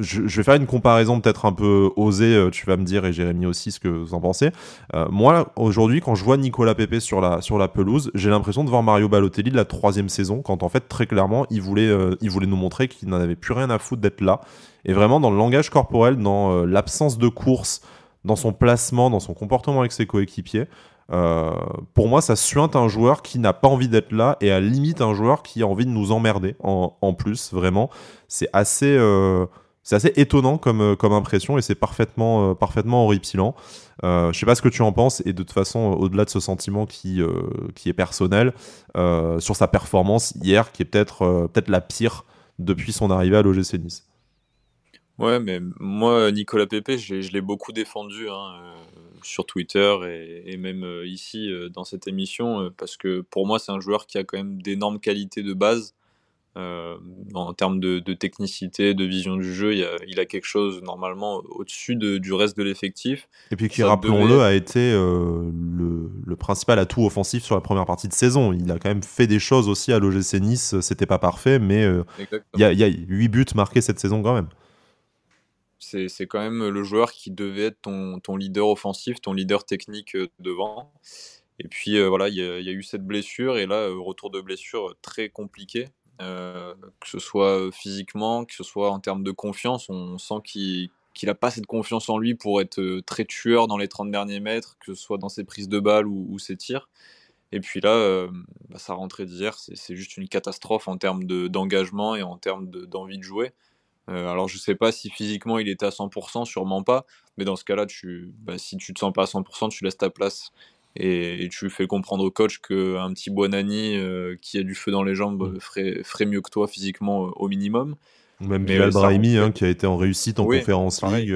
je, vais faire une comparaison peut-être un peu osée, euh, tu vas me dire, et Jérémy aussi, ce que vous en pensez. Euh, moi, aujourd'hui, quand je vois Nicolas Pepe sur la, sur la pelouse, j'ai l'impression de voir Mario Balotelli de la troisième saison, quand en fait, très clairement, il voulait, il voulait nous montrer qu'il n'en avait plus rien à foutre d'être là. Et vraiment, dans le langage corporel, dans l'absence de course, dans son placement, dans son comportement avec ses coéquipiers, euh, pour moi, ça suinte un joueur qui n'a pas envie d'être là et à limite un joueur qui a envie de nous emmerder en, plus, vraiment. C'est assez, euh, assez étonnant comme, euh, comme impression et c'est parfaitement, parfaitement horripilant. je sais pas ce que tu en penses et de toute façon, au-delà de ce sentiment qui, qui est personnel, sur sa performance hier, qui est peut-être peut-être la pire depuis son arrivée à l'OGC Nice. Ouais, mais moi, Nicolas Pepe, je l'ai beaucoup défendu. Hein sur Twitter et, même euh, ici euh, dans cette émission, euh, parce que pour moi, c'est un joueur qui a quand même d'énormes qualités de base. en termes de, technicité, de vision du jeu, il a, quelque chose normalement au-dessus du reste de l'effectif. Et puis qui, rappelons-le, a été le, principal atout offensif sur la première partie de saison. Il a quand même fait des choses aussi à l'OGC Nice, c'était pas parfait, mais il y, a, y a 8 buts marqués cette saison quand même c'est quand même le joueur qui devait être ton, ton, leader offensif, ton leader technique euh, devant. Et puis euh, voilà, il y, a eu cette blessure et là, euh, retour de blessure très compliqué, que ce soit physiquement, que ce soit en termes de confiance. On sent qu'il qu'il n'a pas cette confiance en lui pour être très tueur dans les 30 derniers mètres, que ce soit dans ses prises de balles ou, ses tirs. Et puis là, bah, sa rentrée d'hier, c'est juste une catastrophe en termes d'engagement et en termes d'envie de jouer. Euh, alors je sais pas si physiquement il était à 100%, sûrement pas, mais dans ce cas-là, tu, bah, si tu te sens pas à 100%, tu laisses ta place et, tu fais comprendre au coach qu'un petit Buonani qui a du feu dans les jambes mm. ferait, ferait mieux que toi physiquement au minimum. Même Bilal Brahimi, hein, qui a été en réussite en conférence League.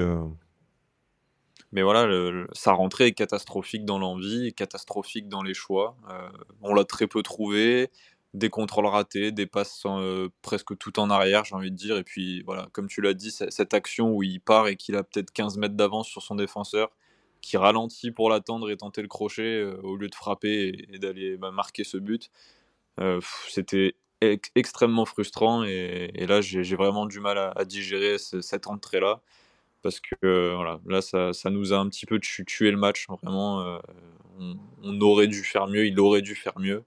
Mais voilà, sa rentrée est catastrophique dans l'envie, catastrophique dans les choix. Euh, on l'a très peu trouvé, des contrôles ratés, des passes euh, presque tout en arrière, j'ai envie de dire. Et puis voilà, comme tu l'as dit, cette action où il part et qu'il a peut-être 15 mètres d'avance sur son défenseur, qui ralentit pour l'attendre et tenter le crochet euh, au lieu de frapper et, d'aller bah, marquer ce but. C'était extrêmement frustrant et, là j'ai vraiment du mal à, digérer cette entrée-là parce que euh, voilà, là, ça, nous a un petit peu tué le match. Vraiment, euh, on, aurait dû faire mieux, il aurait dû faire mieux.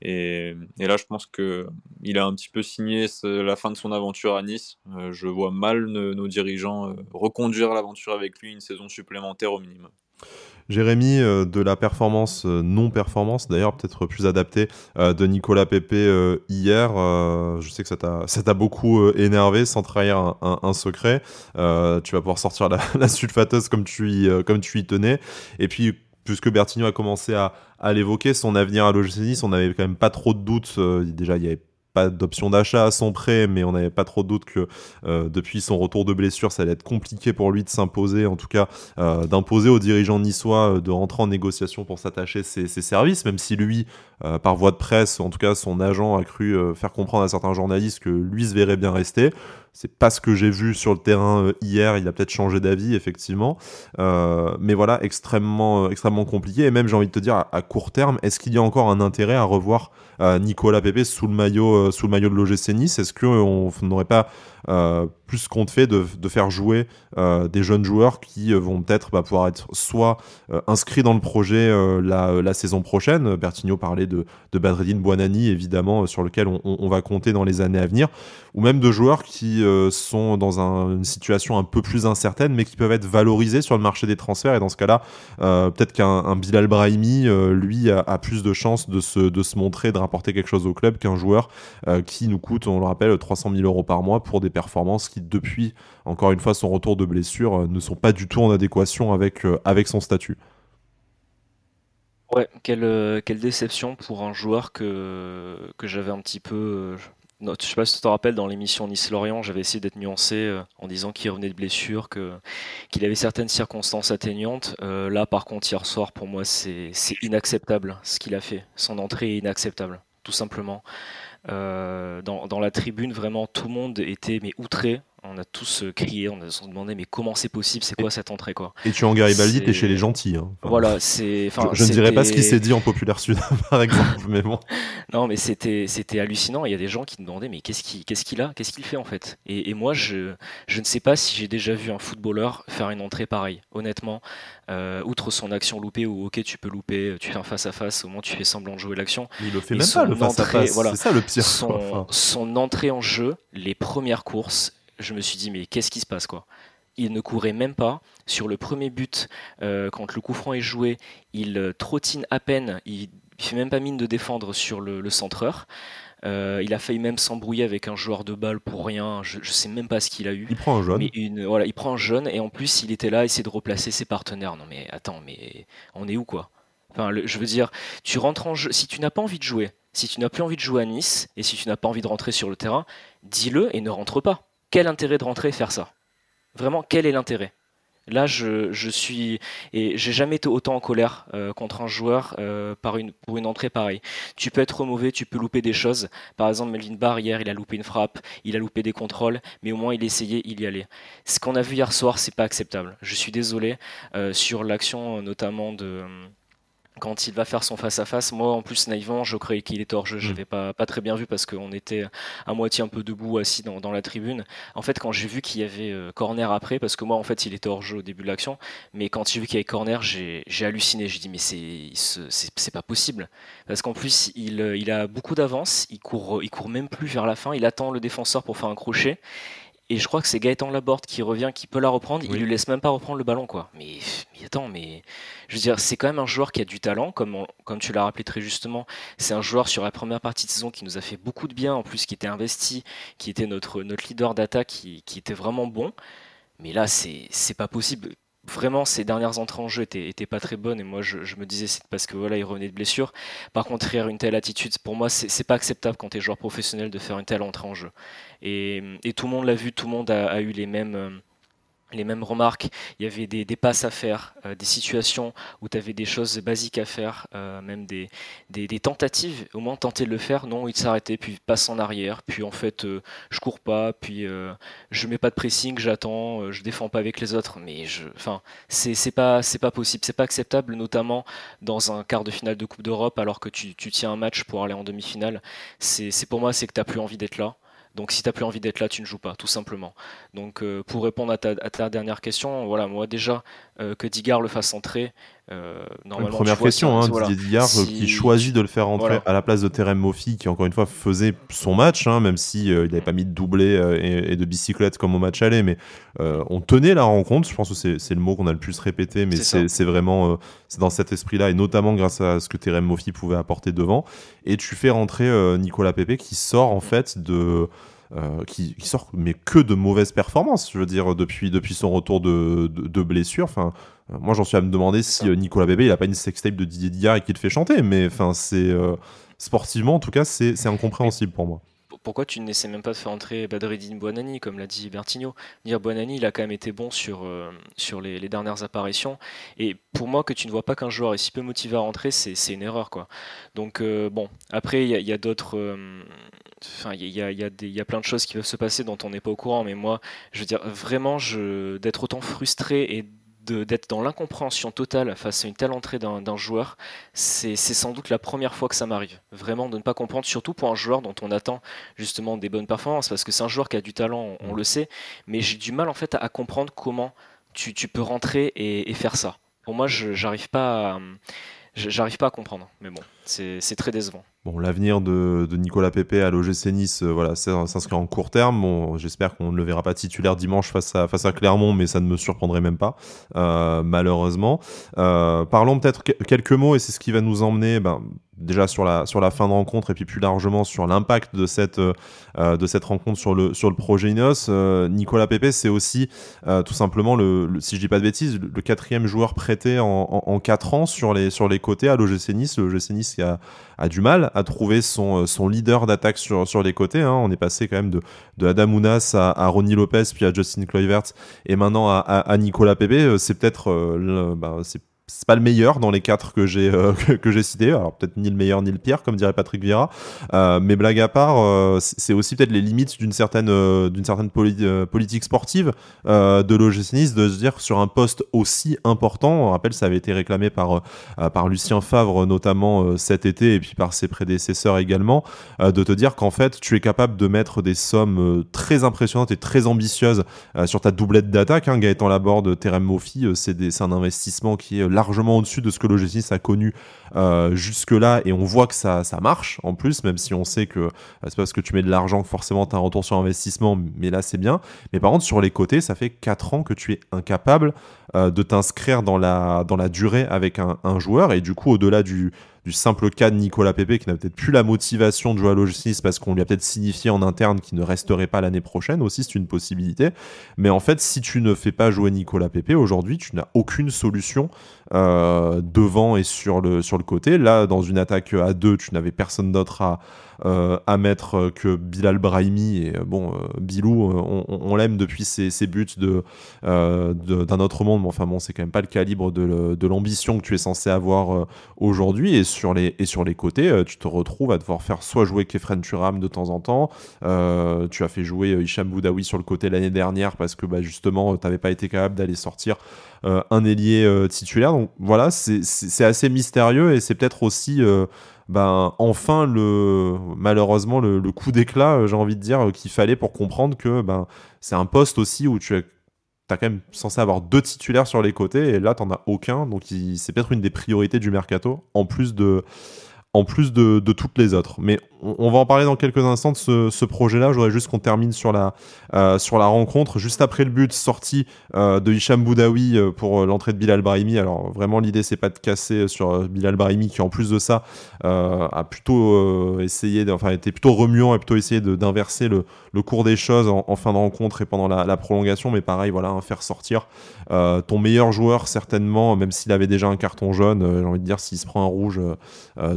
Et, là, je pense qu'il a un petit peu signé la fin de son aventure à Nice. Euh, je vois mal nos dirigeants reconduire l'aventure avec lui une saison supplémentaire au minimum. Jérémy, euh, de la performance euh, non-performance, d'ailleurs peut-être plus adaptée, euh, de Nicolas Pepe hier. je sais que ça t'a beaucoup énervé, sans trahir un, secret. tu vas pouvoir sortir la, la sulfateuse comme tu, y, comme tu y tenais. Et puis, puisque Bertigno a commencé à, l'évoquer, son avenir à l'OGC on n'avait quand même pas trop de doutes. déjà, il y avait d'option d'achat à son prêt, mais on n'avait pas trop de doute que euh, depuis son retour de blessure, ça allait être compliqué pour lui de s'imposer, en tout cas euh, d'imposer aux dirigeants niçois euh, de rentrer en négociation pour s'attacher ses, ses, services, même si lui, par voie de presse, en tout cas son agent a cru faire comprendre à certains journalistes que lui se verrait bien rester. C'est pas ce que j'ai vu sur le terrain hier. Il a peut-être changé d'avis, effectivement. mais voilà, extrêmement, extrêmement compliqué. Et même, j'ai envie de te dire, à, court terme, est-ce qu'il y a encore un intérêt à revoir Nicolas Pepe sous le maillot, euh, sous le maillot de l'OGC Nice? Est-ce qu'on n'aurait pas euh, plus compte fait de, faire jouer euh, des jeunes joueurs qui vont peut-être bah, pouvoir être soit inscrits dans le projet la, saison prochaine Bertigno parlait de, de Badreddine Buonani, évidemment, sur lequel on, va compter dans les années à venir, ou même de joueurs qui sont dans une situation un peu plus incertaine, mais qui peuvent être valorisés sur le marché des transferts. Et dans ce cas-là, peut-être qu'un Bilal Brahimi, lui, a, a, plus de chances de se, de se montrer, de apporter quelque chose au club qu'un joueur euh, qui nous coûte, on le rappelle, 300 000 euros par mois pour des performances qui, depuis, encore une fois, son retour de blessure, euh, ne sont pas du tout en adéquation avec, euh, avec son statut. Ouais, quelle, quelle déception pour un joueur que, que j'avais un petit peu. je sais pas si tu te rappelles, dans l'émission Nice-Lorient, j'avais essayé d'être nuancé en disant qu'il revenait de blessure, que, qu'il avait certaines circonstances atteignantes. là, par contre, hier soir, pour moi, c'est, c'est inacceptable ce qu'il a fait. Son entrée est inacceptable tout simplement. Euh, dans, dans, la tribune, vraiment, tout le monde était mais outré on a tous euh, crié, on a se demandé mais comment c'est possible, c'est quoi cette entrée quoi? Et tu en Garibaldi, t'es chez les gentils. Hein. voilà, c'est. Je, ne dirais pas ce qui s'est dit en populaire sud, par exemple, mais bon. Non, mais c'était c'était hallucinant. Il y a des gens qui me demandaient mais qu'est-ce qu'il qu'est-ce qu'il a, qu'est-ce qu'il fait en fait? Et, moi je je ne sais pas si j'ai déjà vu un footballeur faire une entrée pareille. Honnêtement, euh, outre son action loupée où ok tu peux louper, tu fais un face à face, au moins tu fais semblant de jouer l'action. Il le fait même pas le face à face. Voilà, c'est ça le pire. son entrée en jeu, les premières courses je me suis dit, mais qu'est-ce qui se passe quoi? Il ne courait même pas. Sur le premier but, euh, quand le coup franc est joué, il euh, trottine à peine, il, ne fait même pas mine de défendre sur le, centreur. Euh, il a failli même s'embrouiller avec un joueur de balle pour rien. Je, ne sais même pas ce qu'il a eu. Il prend un jaune. Mais une, voilà, il prend un jaune et en plus il était là, essayer de replacer ses partenaires. Non mais attends, mais on est où quoi? Enfin, je veux dire, tu rentres en jeu. Si tu n'as pas envie de jouer, si tu n'as plus envie de jouer à Nice et si tu n'as pas envie de rentrer sur le terrain, dis-le et ne rentre pas quel intérêt de rentrer faire ça? Vraiment, quel est l'intérêt? Là, je, suis et j'ai jamais été autant en colère euh, contre un joueur euh, pour une entrée pareille. Tu peux être mauvais, tu peux louper des choses. Par exemple, Melvin Barr hier, il a loupé une frappe, il a loupé des contrôles, mais au moins il essayait, il y allait. Ce qu'on a vu hier soir, c'est pas acceptable. Je suis désolé euh, sur l'action notamment de quand il va faire son face-à-face, moi en plus naïvement, je croyais qu'il était hors jeu. Je n'avais mm. pas, pas très bien vu parce qu'on était à moitié un peu debout, assis dans, dans la tribune. En fait, quand j'ai vu qu'il y avait euh, corner après, parce que moi en fait il était hors jeu au début de l'action, mais quand j'ai vu qu'il y avait corner, j'ai halluciné. J'ai dit, mais c'est pas possible. Parce qu'en plus, il, euh, il, a beaucoup d'avance, il court, il court même plus vers la fin, il attend le défenseur pour faire un crochet. Et je crois que c'est Gaëtan Laborde qui revient, qui peut la reprendre. Il lui laisse même pas reprendre le ballon, quoi. Mais, mais attends, mais je veux dire, c'est quand même un joueur qui a du talent, comme, comme tu l'as rappelé très justement. C'est un joueur sur la première partie de saison qui nous a fait beaucoup de bien, en plus qui était investi, qui était notre, notre leader d'attaque, qui, qui était vraiment bon. Mais là, c'est pas possible vraiment ses dernières entrées en jeu étaient, pas très bonnes et moi je, me disais c'est parce que voilà il revenait de blessure. Par contre, hier une telle attitude, pour moi c'est pas acceptable quand tu es joueur professionnel de faire une telle entrée en jeu. Et, tout le monde l'a vu, tout le monde a, a eu les mêmes euh, les mêmes remarques, il y avait des, passes à faire, euh, des situations où tu avais des choses basiques à faire, euh, même des, tentatives, au moins tenter de le faire, non, il s'arrêtait, puis passe en arrière, puis en fait euh, je cours pas, puis je mets pas de pressing, j'attends, je défends pas avec les autres, mais je, enfin, c'est pas, possible, c'est pas acceptable, notamment dans un quart de finale de Coupe d'Europe, alors que tu, tiens un match pour aller en demi-finale, c'est pour moi c'est que tu plus envie d'être là. Donc si tu n'as plus envie d'être là, tu ne joues pas, tout simplement. Donc euh, pour répondre à ta, dernière question, voilà, moi déjà euh, que Digard le fasse entrer, euh, normalement. première question, hein, Didier Digard qui choisit de le faire entrer à la place de Terem Moffi, qui encore une fois faisait son match, hein, même si il n'avait pas mis de doublé et, de bicyclette comme au match aller, mais on tenait la rencontre. Je pense que c'est le mot qu'on a le plus répété, mais c'est vraiment c'est dans cet esprit-là et notamment grâce à ce que Terem Moffi pouvait apporter devant. Et tu fais rentrer Nicolas Pepe qui sort en fait de euh, qui, sort mais que de mauvaises performances, je veux dire, depuis, depuis son retour de, de, blessure. Enfin, euh, moi, j'en suis à me demander si euh, Nicolas Bébé, il a pas une sextape de Didier Digard et qu'il le fait chanter, mais enfin, c'est sportivement, en tout cas, c'est incompréhensible pour moi pourquoi tu n'essaies même pas de faire entrer Badreddine Buonani, comme l'a dit Bertigno Dire Buonani, il a quand même été bon sur, sur les, dernières apparitions. Et pour moi, que tu ne vois pas qu'un joueur est si peu motivé à rentrer, c'est une erreur. quoi. Donc, bon, après, il y a, d'autres Enfin, il y a, y, a y a, plein de choses qui peuvent se passer dont on n'est pas au courant, mais moi, je veux dire, vraiment, d'être autant frustré et d'être dans l'incompréhension totale face à une telle entrée d'un joueur, c'est sans doute la première fois que ça m'arrive. Vraiment, de ne pas comprendre, surtout pour un joueur dont on attend justement des bonnes performances, parce que c'est un joueur qui a du talent, on, le sait, mais j'ai du mal en fait à, comprendre comment tu, tu peux rentrer et, et, faire ça. Pour moi, je j'arrive pas à J'arrive pas à comprendre, mais bon, c'est très décevant. Bon, l'avenir de, Nicolas Pepe à l'OGC Nice, euh, voilà, s'inscrit en court terme. Bon, j'espère qu'on ne le verra pas titulaire dimanche face à, Clermont, mais ça ne me surprendrait même pas, euh, malheureusement. Euh, parlons peut-être quelques mots, et c'est ce qui va nous emmener ben, déjà sur la, sur la fin de rencontre et puis plus largement sur l'impact de cette, euh, de cette rencontre sur le, sur le projet Inos. Euh, Nicolas Pepe, c'est aussi euh, tout simplement, le, si je dis pas de bêtises, le, quatrième joueur prêté en, en, 4 ans sur les, sur les côtés à l'OGC Nice. L'OGC Nice qui a, a, du mal à trouver son, son leader d'attaque sur, sur les côtés. Hein. On est passé quand même de, de Adam Ounas à, à Ronnie Lopez, puis à Justin Kluivert et maintenant à, à, Nicolas Pepe. C'est peut-être bah, c'est pas le meilleur dans les quatre que j'ai euh, que, j'ai cités. Alors peut-être ni le meilleur ni le pire, comme dirait Patrick Vieira. Euh, mais blague à part, euh, c'est aussi peut-être les limites d'une certaine d'une certaine politique sportive de l'OGC de se dire sur un poste aussi important. On rappelle, ça avait été réclamé par par Lucien Favre notamment cet été et puis par ses prédécesseurs également, de te dire qu'en fait tu es capable de mettre des sommes très impressionnantes et très ambitieuses sur ta doublette d'attaque. Hein, Gaëtan Laborde, Terem Mofi, c'est un investissement qui est largement au-dessus de ce que l'OGC a connu euh, jusque-là et on voit que ça, ça marche en plus, même si on sait que euh, c'est parce que tu mets de l'argent que forcément tu as un retour sur investissement, mais là c'est bien. Mais par contre, sur les côtés, ça fait 4 ans que tu es incapable euh, de t'inscrire dans la, durée avec un joueur et du coup, au-delà du, du simple cas de Nicolas Pepe qui n'a peut-être plus la motivation de jouer à parce qu'on lui a peut-être signifié en interne qu'il ne resterait pas l'année prochaine aussi, c'est une possibilité. Mais en fait, si tu ne fais pas jouer Nicolas Pepe aujourd'hui, tu n'as aucune solution euh, devant et sur le, sur le côté. Là, dans une attaque à deux, tu n'avais personne d'autre à, à mettre que Bilal Brahimi. Et euh, bon, Bilou, on, l'aime depuis ses, buts de, d'un autre monde, mais enfin bon, c'est quand même pas le calibre de, de l'ambition que tu es censé avoir aujourd'hui. Et sur les, et sur les côtés, tu te retrouves à devoir faire soit jouer Kefren Turam de temps en temps, tu as fait jouer Hicham Boudaoui sur le côté l'année dernière parce que bah, justement, tu n'avais pas été capable d'aller sortir un ailier titulaire. Donc voilà, c'est assez mystérieux et c'est peut-être aussi ben, enfin le malheureusement le, coup d'éclat, euh, j'ai envie de dire, euh, qu'il fallait pour comprendre que ben, c'est un poste aussi où tu es quand même censé avoir deux titulaires sur les côtés et là tu n'en as aucun. Donc c'est peut-être une des priorités du mercato en plus de en plus de, toutes les autres. Mais on, va en parler dans quelques instants de ce, projet-là. Je voudrais juste qu'on termine sur la, euh, sur la rencontre. Juste après le but, sorti euh, de Hicham Boudaoui euh, pour l'entrée de Bilal Brahimi. Alors vraiment, l'idée, c'est pas de casser sur Bilal Brahimi qui, en plus de ça, a plutôt essayé, enfin, était plutôt remuant et plutôt essayé d'inverser le, le, cours des choses en, fin de rencontre et pendant la, prolongation. Mais pareil, voilà, faire sortir ton meilleur joueur, certainement, même s'il avait déjà un carton jaune. J'ai envie de dire, s'il se prend un rouge,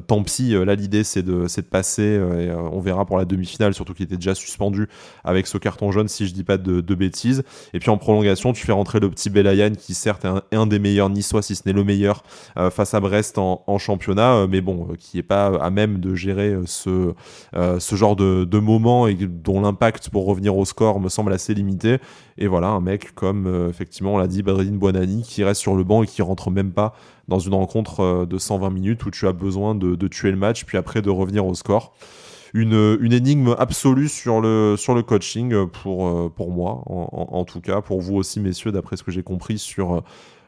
tant pis. Là, l'idée, c'est de, de passer et euh, on verra pour la demi-finale, surtout qu'il était déjà suspendu avec ce carton jaune, si je dis pas de, bêtises. Et puis en prolongation, tu fais rentrer le petit Belayan, qui certes est un, des meilleurs niçois, si ce n'est le meilleur, euh, face à Brest en, championnat, euh, mais bon, qui est pas à même de gérer ce, ce genre de, moment et dont l'impact pour revenir au score me semble assez limité. Et voilà, un mec comme, effectivement, on l'a dit, Badrine Buonani, qui reste sur le banc et qui rentre même pas dans une rencontre de 120 minutes où tu as besoin de tuer le match, puis après de revenir au score une, une énigme absolue sur le, sur le coaching pour, euh, pour moi, en, tout cas, pour vous aussi, messieurs, d'après ce que j'ai compris sur euh,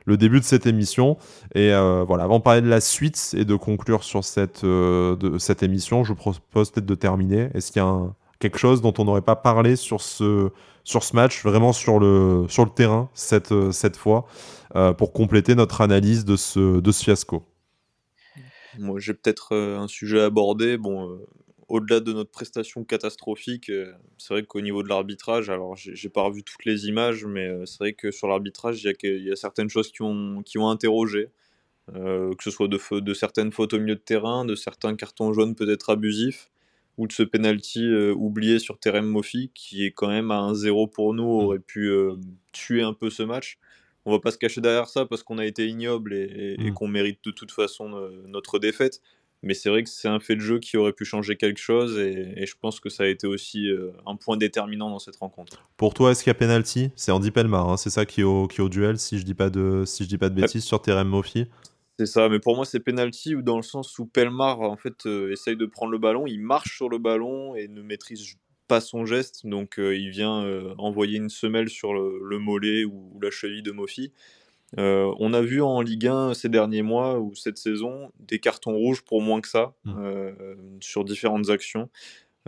le début de cette émission. Et euh, voilà, avant de parler de la suite et de conclure sur cette, de, cette émission, je propose peut-être de terminer. Est-ce qu'il y a quelque chose dont on n'aurait pas parlé sur ce, sur ce match, vraiment sur le, sur le terrain cette, cette fois, pour compléter notre analyse de ce, de ce fiasco? Moi, j'ai peut-être un sujet à aborder. Bon, au-delà de notre prestation catastrophique, euh, c'est vrai qu'au niveau de l'arbitrage, alors j'ai pas revu toutes les images, mais euh, c'est vrai que sur l'arbitrage, il y, a certaines choses qui ont, qui ont interrogé, euh, que ce soit de, de certaines fautes au milieu de terrain, de certains cartons jaunes peut-être abusifs, ou de ce penalty oublié sur Terem Mofi, qui est quand même à 1-0 pour nous, mmh. aurait pu tuer un peu ce match. On va pas se cacher derrière ça parce qu'on a été ignoble et, et mmh. qu'on mérite de toute façon notre défaite. Mais c'est vrai que c'est un fait de jeu qui aurait pu changer quelque chose et, je pense que ça a été aussi euh, un point déterminant dans cette rencontre. Pour toi, est-ce qu'il y a penalty? C'est Andy Pelmar, hein, c'est ça qui est, au, qui au duel, si je dis pas de, si je dis pas de bêtises, sur Terem Mofi c'est ça, mais pour moi c'est penalty ou dans le sens où Pelmar en fait euh, essaye de prendre le ballon, il marche sur le ballon et ne maîtrise pas son geste, donc euh, il vient envoyer une semelle sur le, mollet ou, ou, la cheville de Mofi. Euh, on a vu en Ligue 1 ces derniers mois ou cette saison des cartons rouges pour moins que ça mmh. euh, sur différentes actions.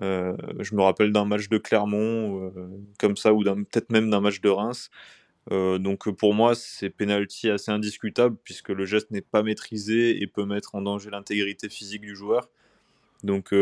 Euh, je me rappelle d'un match de Clermont comme ça ou peut-être même d'un match de Reims. donc pour moi, c'est penalty assez indiscutable puisque le geste n'est pas maîtrisé et peut mettre en danger l'intégrité physique du joueur. Donc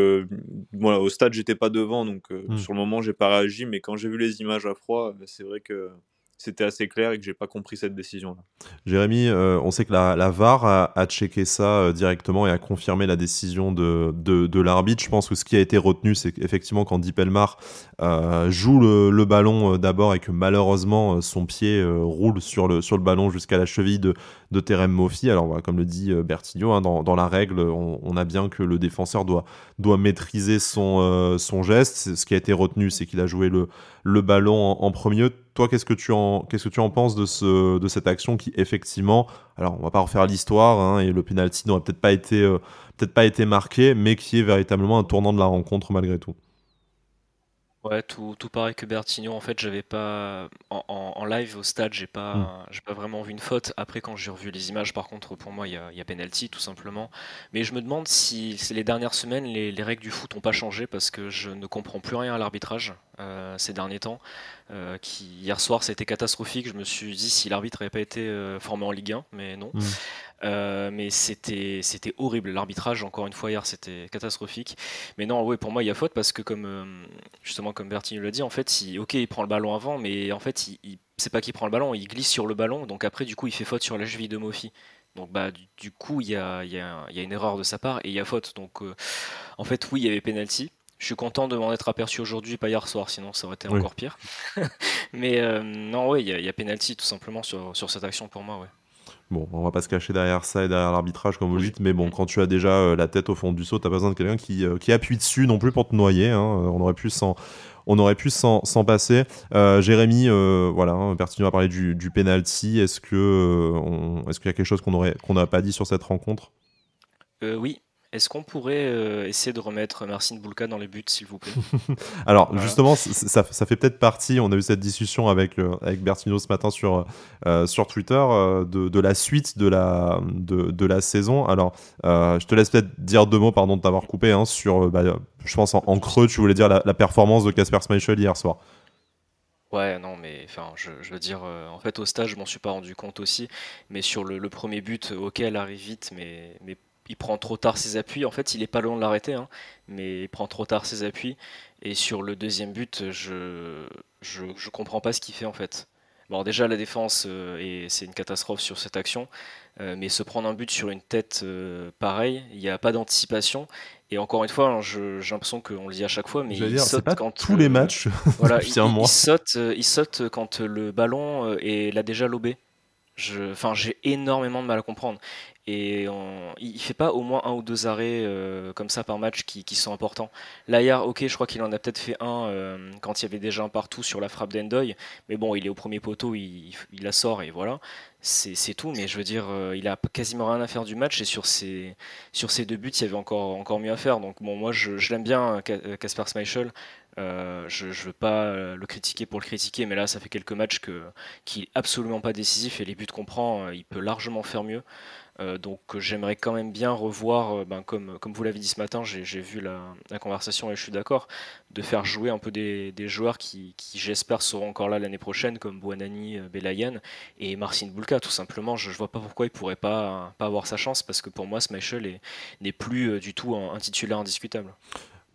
voilà, au stade, j'étais pas devant, donc mmh. sur le moment, j'ai pas réagi, mais quand j'ai vu les images à froid, c'est vrai que c'était assez clair et que j'ai pas compris cette décision-là. Jérémy, euh, on sait que la, VAR a, checké ça euh, directement et a confirmé la décision de, l'arbitre. Je pense que ce qui a été retenu, c'est qu'effectivement, quand Dipelmar euh, joue le, ballon d'abord et que malheureusement son pied roule sur le, sur le ballon jusqu'à la cheville de, de Terem Moffi. Alors, comme le dit Bertigno, hein, dans, la règle, on, a bien que le défenseur doit, maîtriser son, son geste. Ce qui a été retenu, c'est qu'il a joué le, ballon en, en premier toi, qu'est-ce que tu en, qu'est-ce que tu en penses de ce, de cette action qui effectivement, alors on va pas refaire l'histoire hein, et le penalty n'aurait peut-être pas été, euh, peut-être pas été marqué, mais qui est véritablement un tournant de la rencontre malgré tout. Ouais, tout, tout pareil que Bertigno. En fait, j'avais pas en, live au stade, j'ai pas, hmm. j'ai pas vraiment vu une faute. Après, quand j'ai revu les images, par contre, pour moi, il y a, y a penalty tout simplement. Mais je me demande si c'est les dernières semaines, les, les règles du foot n'ont pas changé parce que je ne comprends plus rien à l'arbitrage euh, ces derniers temps. Euh, qui hier soir, c'était catastrophique. Je me suis dit si l'arbitre n'avait pas été euh, formé en Ligue 1, mais non. Hmm. Euh, mais c'était c'était horrible. L'arbitrage, encore une fois, hier, c'était catastrophique. Mais non, oui, pour moi, il y a faute parce que, comme euh, justement, comme Bertini l'a dit, en fait, il, ok, il prend le ballon avant, mais en fait, il, c'est pas qu'il prend le ballon, il glisse sur le ballon. Donc après, du coup, il fait faute sur la cheville de Mofi. Donc bah du, coup, il y a, y, a, y a, une erreur de sa part et il y a faute. Donc euh, en fait, oui, il y avait penalty. Je suis content de m'en être aperçu aujourd'hui, pas hier soir, sinon ça aurait été encore pire. mais non, oui, il y, a, y a penalty tout simplement sur, sur cette action pour moi, ouais. Bon, on va pas se cacher derrière ça et derrière l'arbitrage, comme vous dites, mais bon, quand tu as déjà euh, la tête au fond du saut, t'as pas besoin de quelqu'un qui, euh, qui, appuie dessus non plus pour te noyer. Hein. Euh, on aurait pu s'en. On aurait pu s'en passer. Jérémy, voilà, hein, Bertino a parlé du, du penalty. Est-ce que est-ce qu'il y a quelque chose qu'on aurait qu'on n'a pas dit sur cette rencontre? Oui, Est-ce qu'on pourrait euh, essayer de remettre Marcin Bulka dans les buts, s'il vous plaît? Alors, justement, ça, fait peut-être partie, on a eu cette discussion avec, euh, avec Bertino ce matin sur, euh, sur Twitter, de, la suite de la, de, la saison. Alors, je te laisse peut-être dire deux mots, pardon de t'avoir coupé, hein, sur, bah, je pense en, creux, tu voulais dire la, performance de Casper Schmeichel hier soir. Ouais, non, mais enfin, je, veux dire, en fait, au stage, je m'en suis pas rendu compte aussi, mais sur le, premier but, ok, elle arrive vite, mais, mais il prend trop tard ses appuis. En fait, il est pas loin de l'arrêter, hein, mais il prend trop tard ses appuis. Et sur le deuxième but, je je, je comprends pas ce qu'il fait en fait. Bon, déjà la défense euh, et c'est une catastrophe sur cette action, euh, mais se prendre un but sur une tête euh, pareil, il n'y a pas d'anticipation. Et encore une fois, hein, j'ai l'impression qu'on le dit à chaque fois, mais il saute quand tous les matchs. voilà, il, il, saute, il saute quand le ballon est l'a déjà lobé. Enfin, j'ai énormément de mal à comprendre. Et il fait pas au moins un ou deux arrêts euh, comme ça par match qui, sont importants. Là, ok, je crois qu'il en a peut-être fait un euh, quand il y avait déjà un partout sur la frappe d'Endoy. Mais bon, il est au premier poteau, il, la sort et voilà. C'est tout. Mais je veux dire, euh, il a quasiment rien à faire du match. Et sur ces deux buts, il y avait encore, mieux à faire. Donc bon, moi, je, l'aime bien, Casper Schmeichel. je ne veux pas le critiquer pour le critiquer, mais là, ça fait quelques matchs que, qui est absolument pas décisif et les buts qu'on prend, il peut largement faire mieux. Euh, donc j'aimerais quand même bien revoir, euh, ben, comme, vous l'avez dit ce matin, j'ai vu la, conversation et je suis d'accord, de faire jouer un peu des, joueurs qui, j'espère seront encore là l'année prochaine, comme Buonani, euh, Belayan et Marcin Bulka tout simplement. Je ne vois pas pourquoi il pourrait pas, pas avoir sa chance parce que pour moi Smeichel n'est plus du tout un titulaire indiscutable.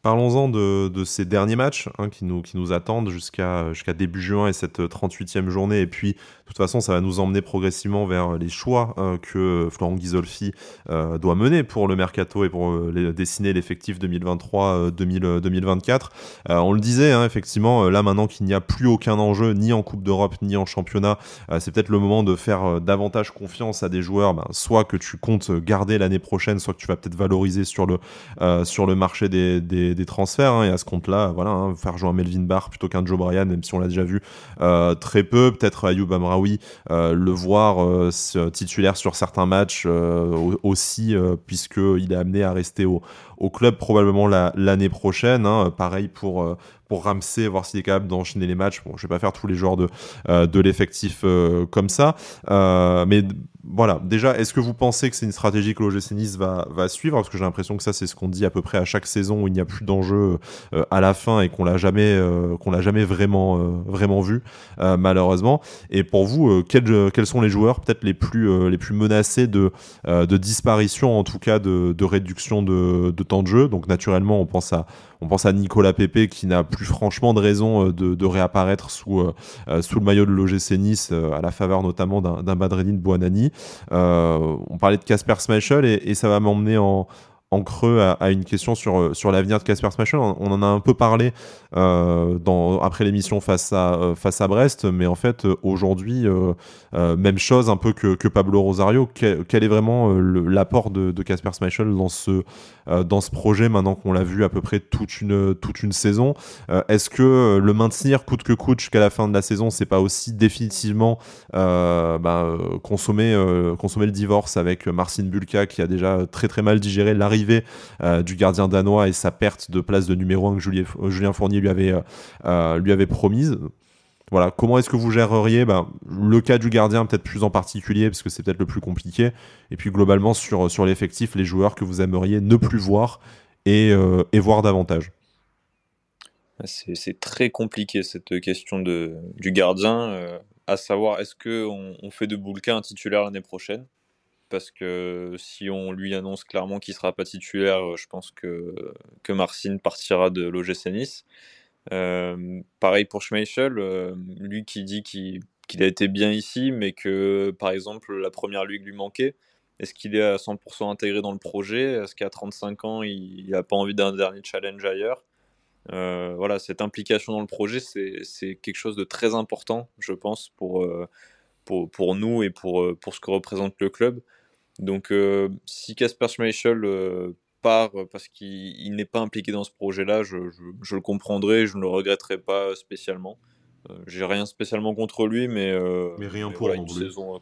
Parlons-en de, ces derniers matchs hein, qui, nous, attendent jusqu'à jusqu'à début juin et cette 38e journée. Et puis, toute façon, ça va nous emmener progressivement vers les choix euh, que Florent Ghisolfi euh, doit mener pour le mercato et pour euh, dessiner l'effectif 2023-2024. on le disait, hein, effectivement, là maintenant qu'il n'y a plus aucun enjeu, ni en Coupe d'Europe, ni en championnat, c'est peut-être le moment de faire davantage confiance à des joueurs, ben, soit que tu comptes garder l'année prochaine, soit que tu vas peut-être valoriser sur le, sur le marché des des, transferts. Hein, et à ce compte-là, voilà, hein, faire jouer un Melvin Barr plutôt qu'un Joe Bryan, même si on l'a déjà vu très peu. Peut-être Ayoub euh, le voir euh, titulaire sur certains matchs aussi, puisqu'il est amené à rester au, au club probablement l'année prochaine. Hein. Pareil pour, pour Ramsey, voir s'il est capable d'enchaîner les matchs. Bon, je vais pas faire tous les joueurs de, de l'effectif comme ça. mais voilà, déjà, est-ce que vous pensez que c'est une stratégie que l'OGC Nice va, va suivre? Parce que j'ai l'impression que ça, c'est ce qu'on dit à peu près à chaque saison où il n'y a plus d'enjeu euh, à la fin et qu'on l'a jamais, euh, qu'on l'a jamais vraiment, euh, vraiment vu, malheureusement. Et pour vous, quels, quels, sont les joueurs peut-être les plus, les plus menacés de, de disparition, en tout cas de, de réduction de, de, temps de jeu? Donc, naturellement, on pense à, on pense à Nicolas Pepe qui n'a plus franchement de raison de, de réapparaître sous, sous le maillot de l'OGC Nice, à la faveur notamment d'un Badreddine Buonani. Euh, on parlait de Casper Schmeichel et, ça va m'emmener en, creux à, une question sur, l'avenir de Casper Schmeichel. On, en a un peu parlé euh, après l'émission face à, euh, Brest, mais en fait, aujourd'hui, même chose un peu que, Pablo Rosario. Quel, est vraiment l'apport de Casper Schmeichel dans ce, dans ce projet maintenant qu'on l'a vu à peu près toute une, saison Est-ce que le maintenir coûte que coûte jusqu'à la fin de la saison, c'est pas aussi définitivement bah, consommer, le divorce avec Marcin Bulka qui a déjà très mal digéré l'arrivée euh, du gardien danois et sa perte de place de numéro 1 que Julien, Fournier euh, lui avait promise? Voilà, comment est-ce que vous géreriez ben, le cas du gardien, peut-être plus en particulier, parce que c'est peut-être le plus compliqué, et puis globalement sur, sur l'effectif, les joueurs que vous aimeriez ne plus voir et, euh, et voir davantage. C'est très compliqué cette question de, du gardien, à savoir est-ce qu'on on fait de Boulka un titulaire l'année prochaine? Parce que si on lui annonce clairement qu'il sera pas titulaire, je pense que, que Marcin partira de l'OGC Nice. Euh, pareil pour Schmeichel, euh, lui qui dit qu'il a été bien ici, mais que par exemple la première ligue lui manquait. Est-ce qu'il est à 100% intégré dans le projet? Est-ce qu'à 35 ans, il n'a pas envie d'un dernier challenge ailleurs? Euh, Voilà, cette implication dans le projet, c'est quelque chose de très important, je pense, pour, pour, nous et pour, pour ce que représente le club. Donc, si Casper Schmeichel part parce qu'il n'est pas impliqué dans ce projet-là, je, le comprendrai, je ne le regretterai pas spécialement. Euh, j'ai rien spécialement contre lui, mais, mais rien pour voilà, une saison,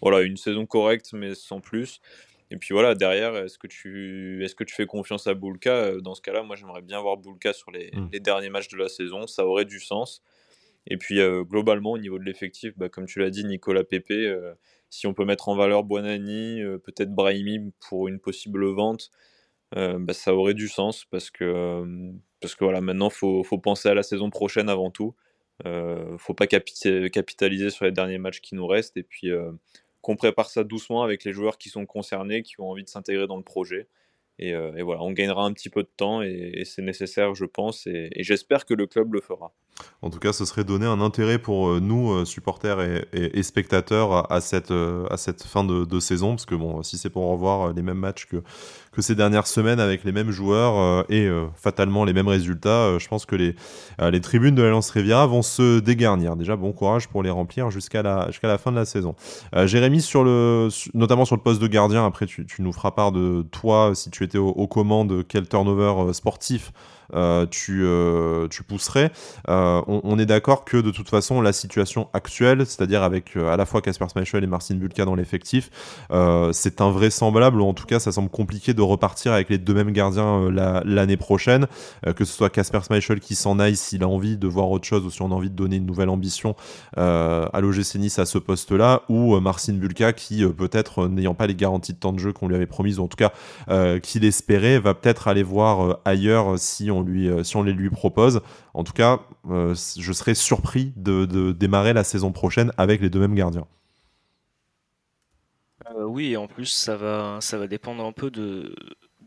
voilà, une saison correcte, mais sans plus. Et puis voilà, derrière, est-ce que tu, est-ce que tu fais confiance à Bulka Dans ce cas-là, moi j'aimerais bien voir Bulka sur les, mm. les, derniers matchs de la saison, ça aurait du sens. Et puis globalement, au niveau de l'effectif, bah, comme tu l'as dit, Nicolas Pepe, si on peut mettre en valeur Buonani, peut-être Brahimi pour une possible vente, bah, ça aurait du sens parce que, parce que voilà, maintenant, il faut, faut, penser à la saison prochaine avant tout. ne faut pas capitaliser sur les derniers matchs qui nous restent. Et puis, qu'on prépare ça doucement avec les joueurs qui sont concernés, qui ont envie de s'intégrer dans le projet. Et, euh, voilà, on gagnera un petit peu de temps et, c'est nécessaire, je pense, et j'espère que le club le fera. En tout cas, ce serait donner un intérêt pour euh, nous, euh, supporters et, spectateurs, à, cette, euh, cette fin de, saison. Parce que bon, si c'est pour revoir les mêmes matchs que, ces dernières semaines avec les mêmes joueurs et fatalement les mêmes résultats, je pense que les, tribunes de l'Alliance Riviera vont se dégarnir. Déjà, bon courage pour les remplir jusqu'à la, la fin de la saison. Jérémy, sur le, notamment sur le poste de gardien, après tu, nous feras part de toi, si tu étais aux commandes, quel turnover sportif tu, euh, tu pousserais. Euh, on, est d'accord que de toute façon, la situation actuelle, c'est-à-dire avec à la fois Casper Schmeichel et Marcin Bulka dans l'effectif, c'est invraisemblable, ou en tout cas, ça semble compliqué de repartir avec les deux mêmes gardiens l'année prochaine, que ce soit Casper Schmeichel qui s'en aille s'il a envie de voir autre chose ou si on a envie de donner une nouvelle ambition à l'OGC Nice à ce poste-là, ou Marcin Bulka qui, peut-être n'ayant pas les garanties de temps de jeu qu'on lui avait promises, ou en tout cas qu'il espérait, va peut-être aller voir ailleurs si on lui, euh, si on les lui propose. En tout cas, euh, je serais surpris de, démarrer la saison prochaine avec les deux mêmes gardiens. Euh, oui, et en plus, ça va, ça va dépendre un peu de,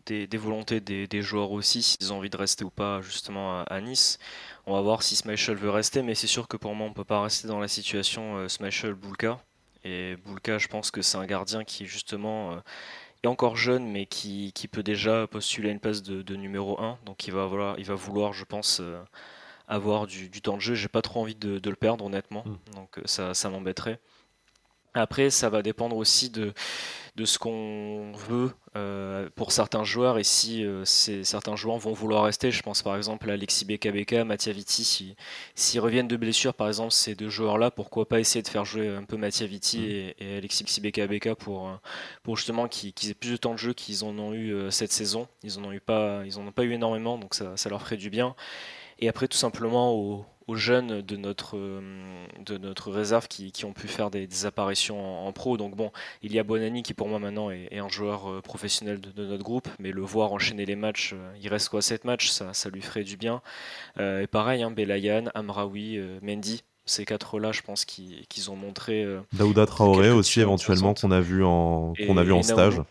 des, volontés des, joueurs aussi, s'ils ont envie de rester ou pas justement à, Nice. On va voir si Smashel veut rester, mais c'est sûr que pour moi, on peut pas rester dans la situation euh, Smashel-Bulka. Et Bulka, je pense que c'est un gardien qui justement encore jeune, mais qui, peut déjà postuler à une place de, numéro 1. Donc il va, voilà, il va vouloir, je pense, euh, avoir du, temps de jeu. J'ai pas trop envie de, le perdre, honnêtement. Mm. Donc euh, ça, ça m'embêterait. Après, ça va dépendre aussi de, de ce qu'on veut euh, pour certains joueurs et si euh, certains joueurs vont vouloir rester. Je pense par exemple à Alexis Beka Mattia Vitti. S'ils reviennent de blessure, par exemple, ces deux joueurs-là, pourquoi pas essayer de faire jouer un peu Mattia Vitti mm. et, Alexis Beka pour, euh, pour justement qu'ils aient plus de temps de jeu qu'ils en ont eu cette saison. Ils en ont eu pas, ils en ont pas eu énormément, donc ça, ça leur ferait du bien. Et après, tout simplement, au, aux jeunes de notre, euh, de notre réserve qui, qui ont pu faire des, apparitions en, pro. Donc bon, il y a Bonani qui pour moi maintenant est, un joueur euh, professionnel de, notre groupe, mais le voir enchaîner les matchs, euh, il reste quoi 7 matchs, ça, ça lui ferait du bien. et pareil, hein, Belayan, Amraoui, Mendy, ces quatre-là, je pense qu'ils ont montré. Daouda Traoré aussi éventuellement qu'on a vu en, qu'on a vu en stage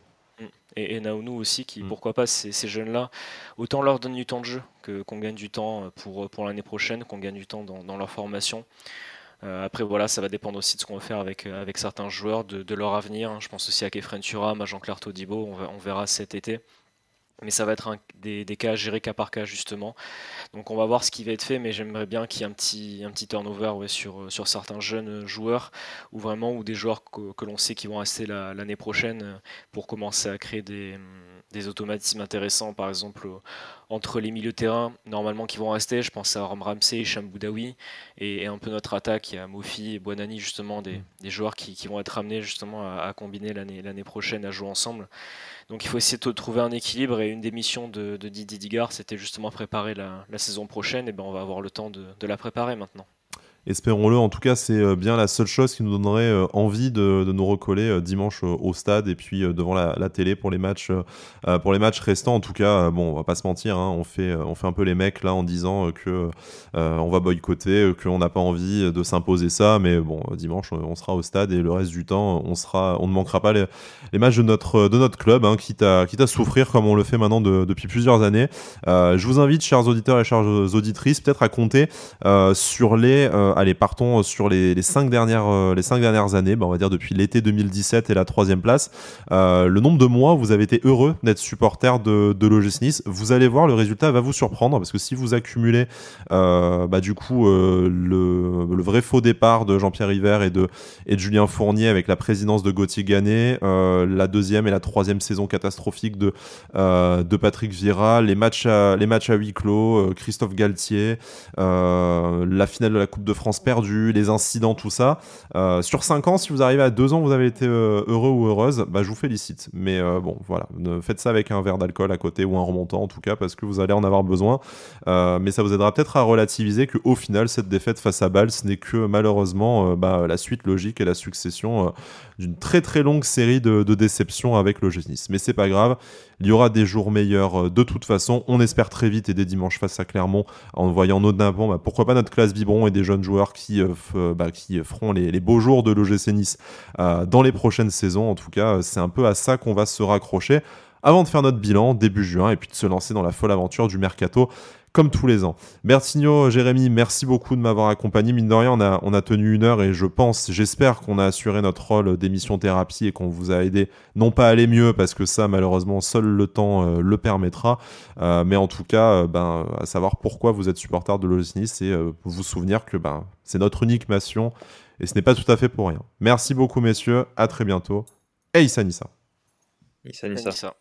et, et Naounou aussi, qui, mm. pourquoi pas, ces, ces jeunes-là, autant leur donner du temps de jeu, que, qu'on gagne du temps pour, pour l'année prochaine, qu'on gagne du temps dans, dans leur formation. Euh, après, voilà, ça va dépendre aussi de ce qu'on va faire avec, euh, avec certains joueurs, de, de leur avenir. Je pense aussi à Kefren Turam, à Jean-Claire Todibo, on, on verra cet été mais ça va être des, des, cas gérés cas par cas justement. Donc on va voir ce qui va être fait, mais j'aimerais bien qu'il y ait un petit, un petit turnover ouais, sur, sur certains jeunes joueurs, ou vraiment ou des joueurs que, l'on sait qui vont rester l'année prochaine pour commencer à créer des, des automatismes intéressants, par exemple entre les milieux de terrain normalement qui vont rester. Je pense à Ram Ramsey et Chamboudaoui et, un peu notre attaque, il y a Mofi et Buonani justement, des, des joueurs qui, qui, vont être amenés justement à, à combiner l'année prochaine, à jouer ensemble. Donc il faut essayer de trouver un équilibre et une des missions de, Didier Digard, c'était justement préparer la, saison prochaine. Et ben on va avoir le temps de la préparer maintenant. Espérons-le. En tout cas, c'est euh, bien la seule chose qui nous donnerait euh, envie de, nous recoller euh, dimanche au stade et puis devant la, télé pour les matchs, pour les matchs restants. En tout cas, bon, on va pas se mentir, hein, on fait, on fait un peu les mecs là en disant que on va boycotter, qu'on n'a pas envie de s'imposer ça. Mais bon, dimanche, on sera au stade et le reste du temps, on sera, on ne manquera pas les, matchs de notre, de notre club, hein, quitte à, quitte souffrir comme on le fait maintenant depuis plusieurs années. je vous invite, chers auditeurs et chères auditrices, peut-être à compter sur les allez, partons sur les, cinq, dernières, euh, les cinq dernières années, bah, on va dire depuis l'été 2017 et la troisième place. Euh, le nombre de mois où vous avez été heureux d'être supporter de, de Nice, vous allez voir, le résultat va vous surprendre parce que si vous accumulez euh, bah, du coup le, vrai faux départ de Jean-Pierre River et de, et Julien Fournier avec la présidence de Gauthier Gannet, la deuxième et la troisième saison catastrophique de, de Patrick Vira, les matchs les matchs à huis clos, Christophe Galtier, la finale de la Coupe de France France perdue, les incidents, tout ça. sur 5 ans, si vous arrivez à 2 ans, vous avez été heureux ou heureuse, bah, je vous félicite. Mais bon, voilà, faites ça avec un verre d'alcool à côté ou un remontant en tout cas, parce que vous allez en avoir besoin. mais ça vous aidera peut-être à relativiser qu'au final, cette défaite face à Bâle, ce n'est que malheureusement bah, la suite logique et la succession d'une très très longue série de, déceptions avec le Nice. Mais c'est pas grave, il y aura des jours meilleurs de toute façon. On espère très vite et des dimanches face à Clermont en voyant bon, bah, pourquoi pas notre classe Vibron et des jeunes joueurs qui, bah, qui feront les, beaux jours de l'OGC Nice dans les prochaines saisons. En tout cas, c'est un peu à ça qu'on va se raccrocher avant de faire notre bilan début juin et puis de se lancer dans la folle aventure du mercato comme tous les ans. Bertigno, Jérémy, merci beaucoup de m'avoir accompagné. Mine de rien, on a, on a tenu une heure et je pense, j'espère qu'on a assuré notre rôle d'émission thérapie et qu'on vous a aidé, non pas à aller mieux, parce que ça, malheureusement, seul le temps euh, le permettra, euh, mais en tout cas, euh, ben, à savoir pourquoi vous êtes supporter de l'OGC Nice et vous souvenir que ben, c'est notre unique mission et ce n'est pas tout à fait pour rien. Merci beaucoup, messieurs. À très bientôt. Et Issa Nissa. Issa Nissa.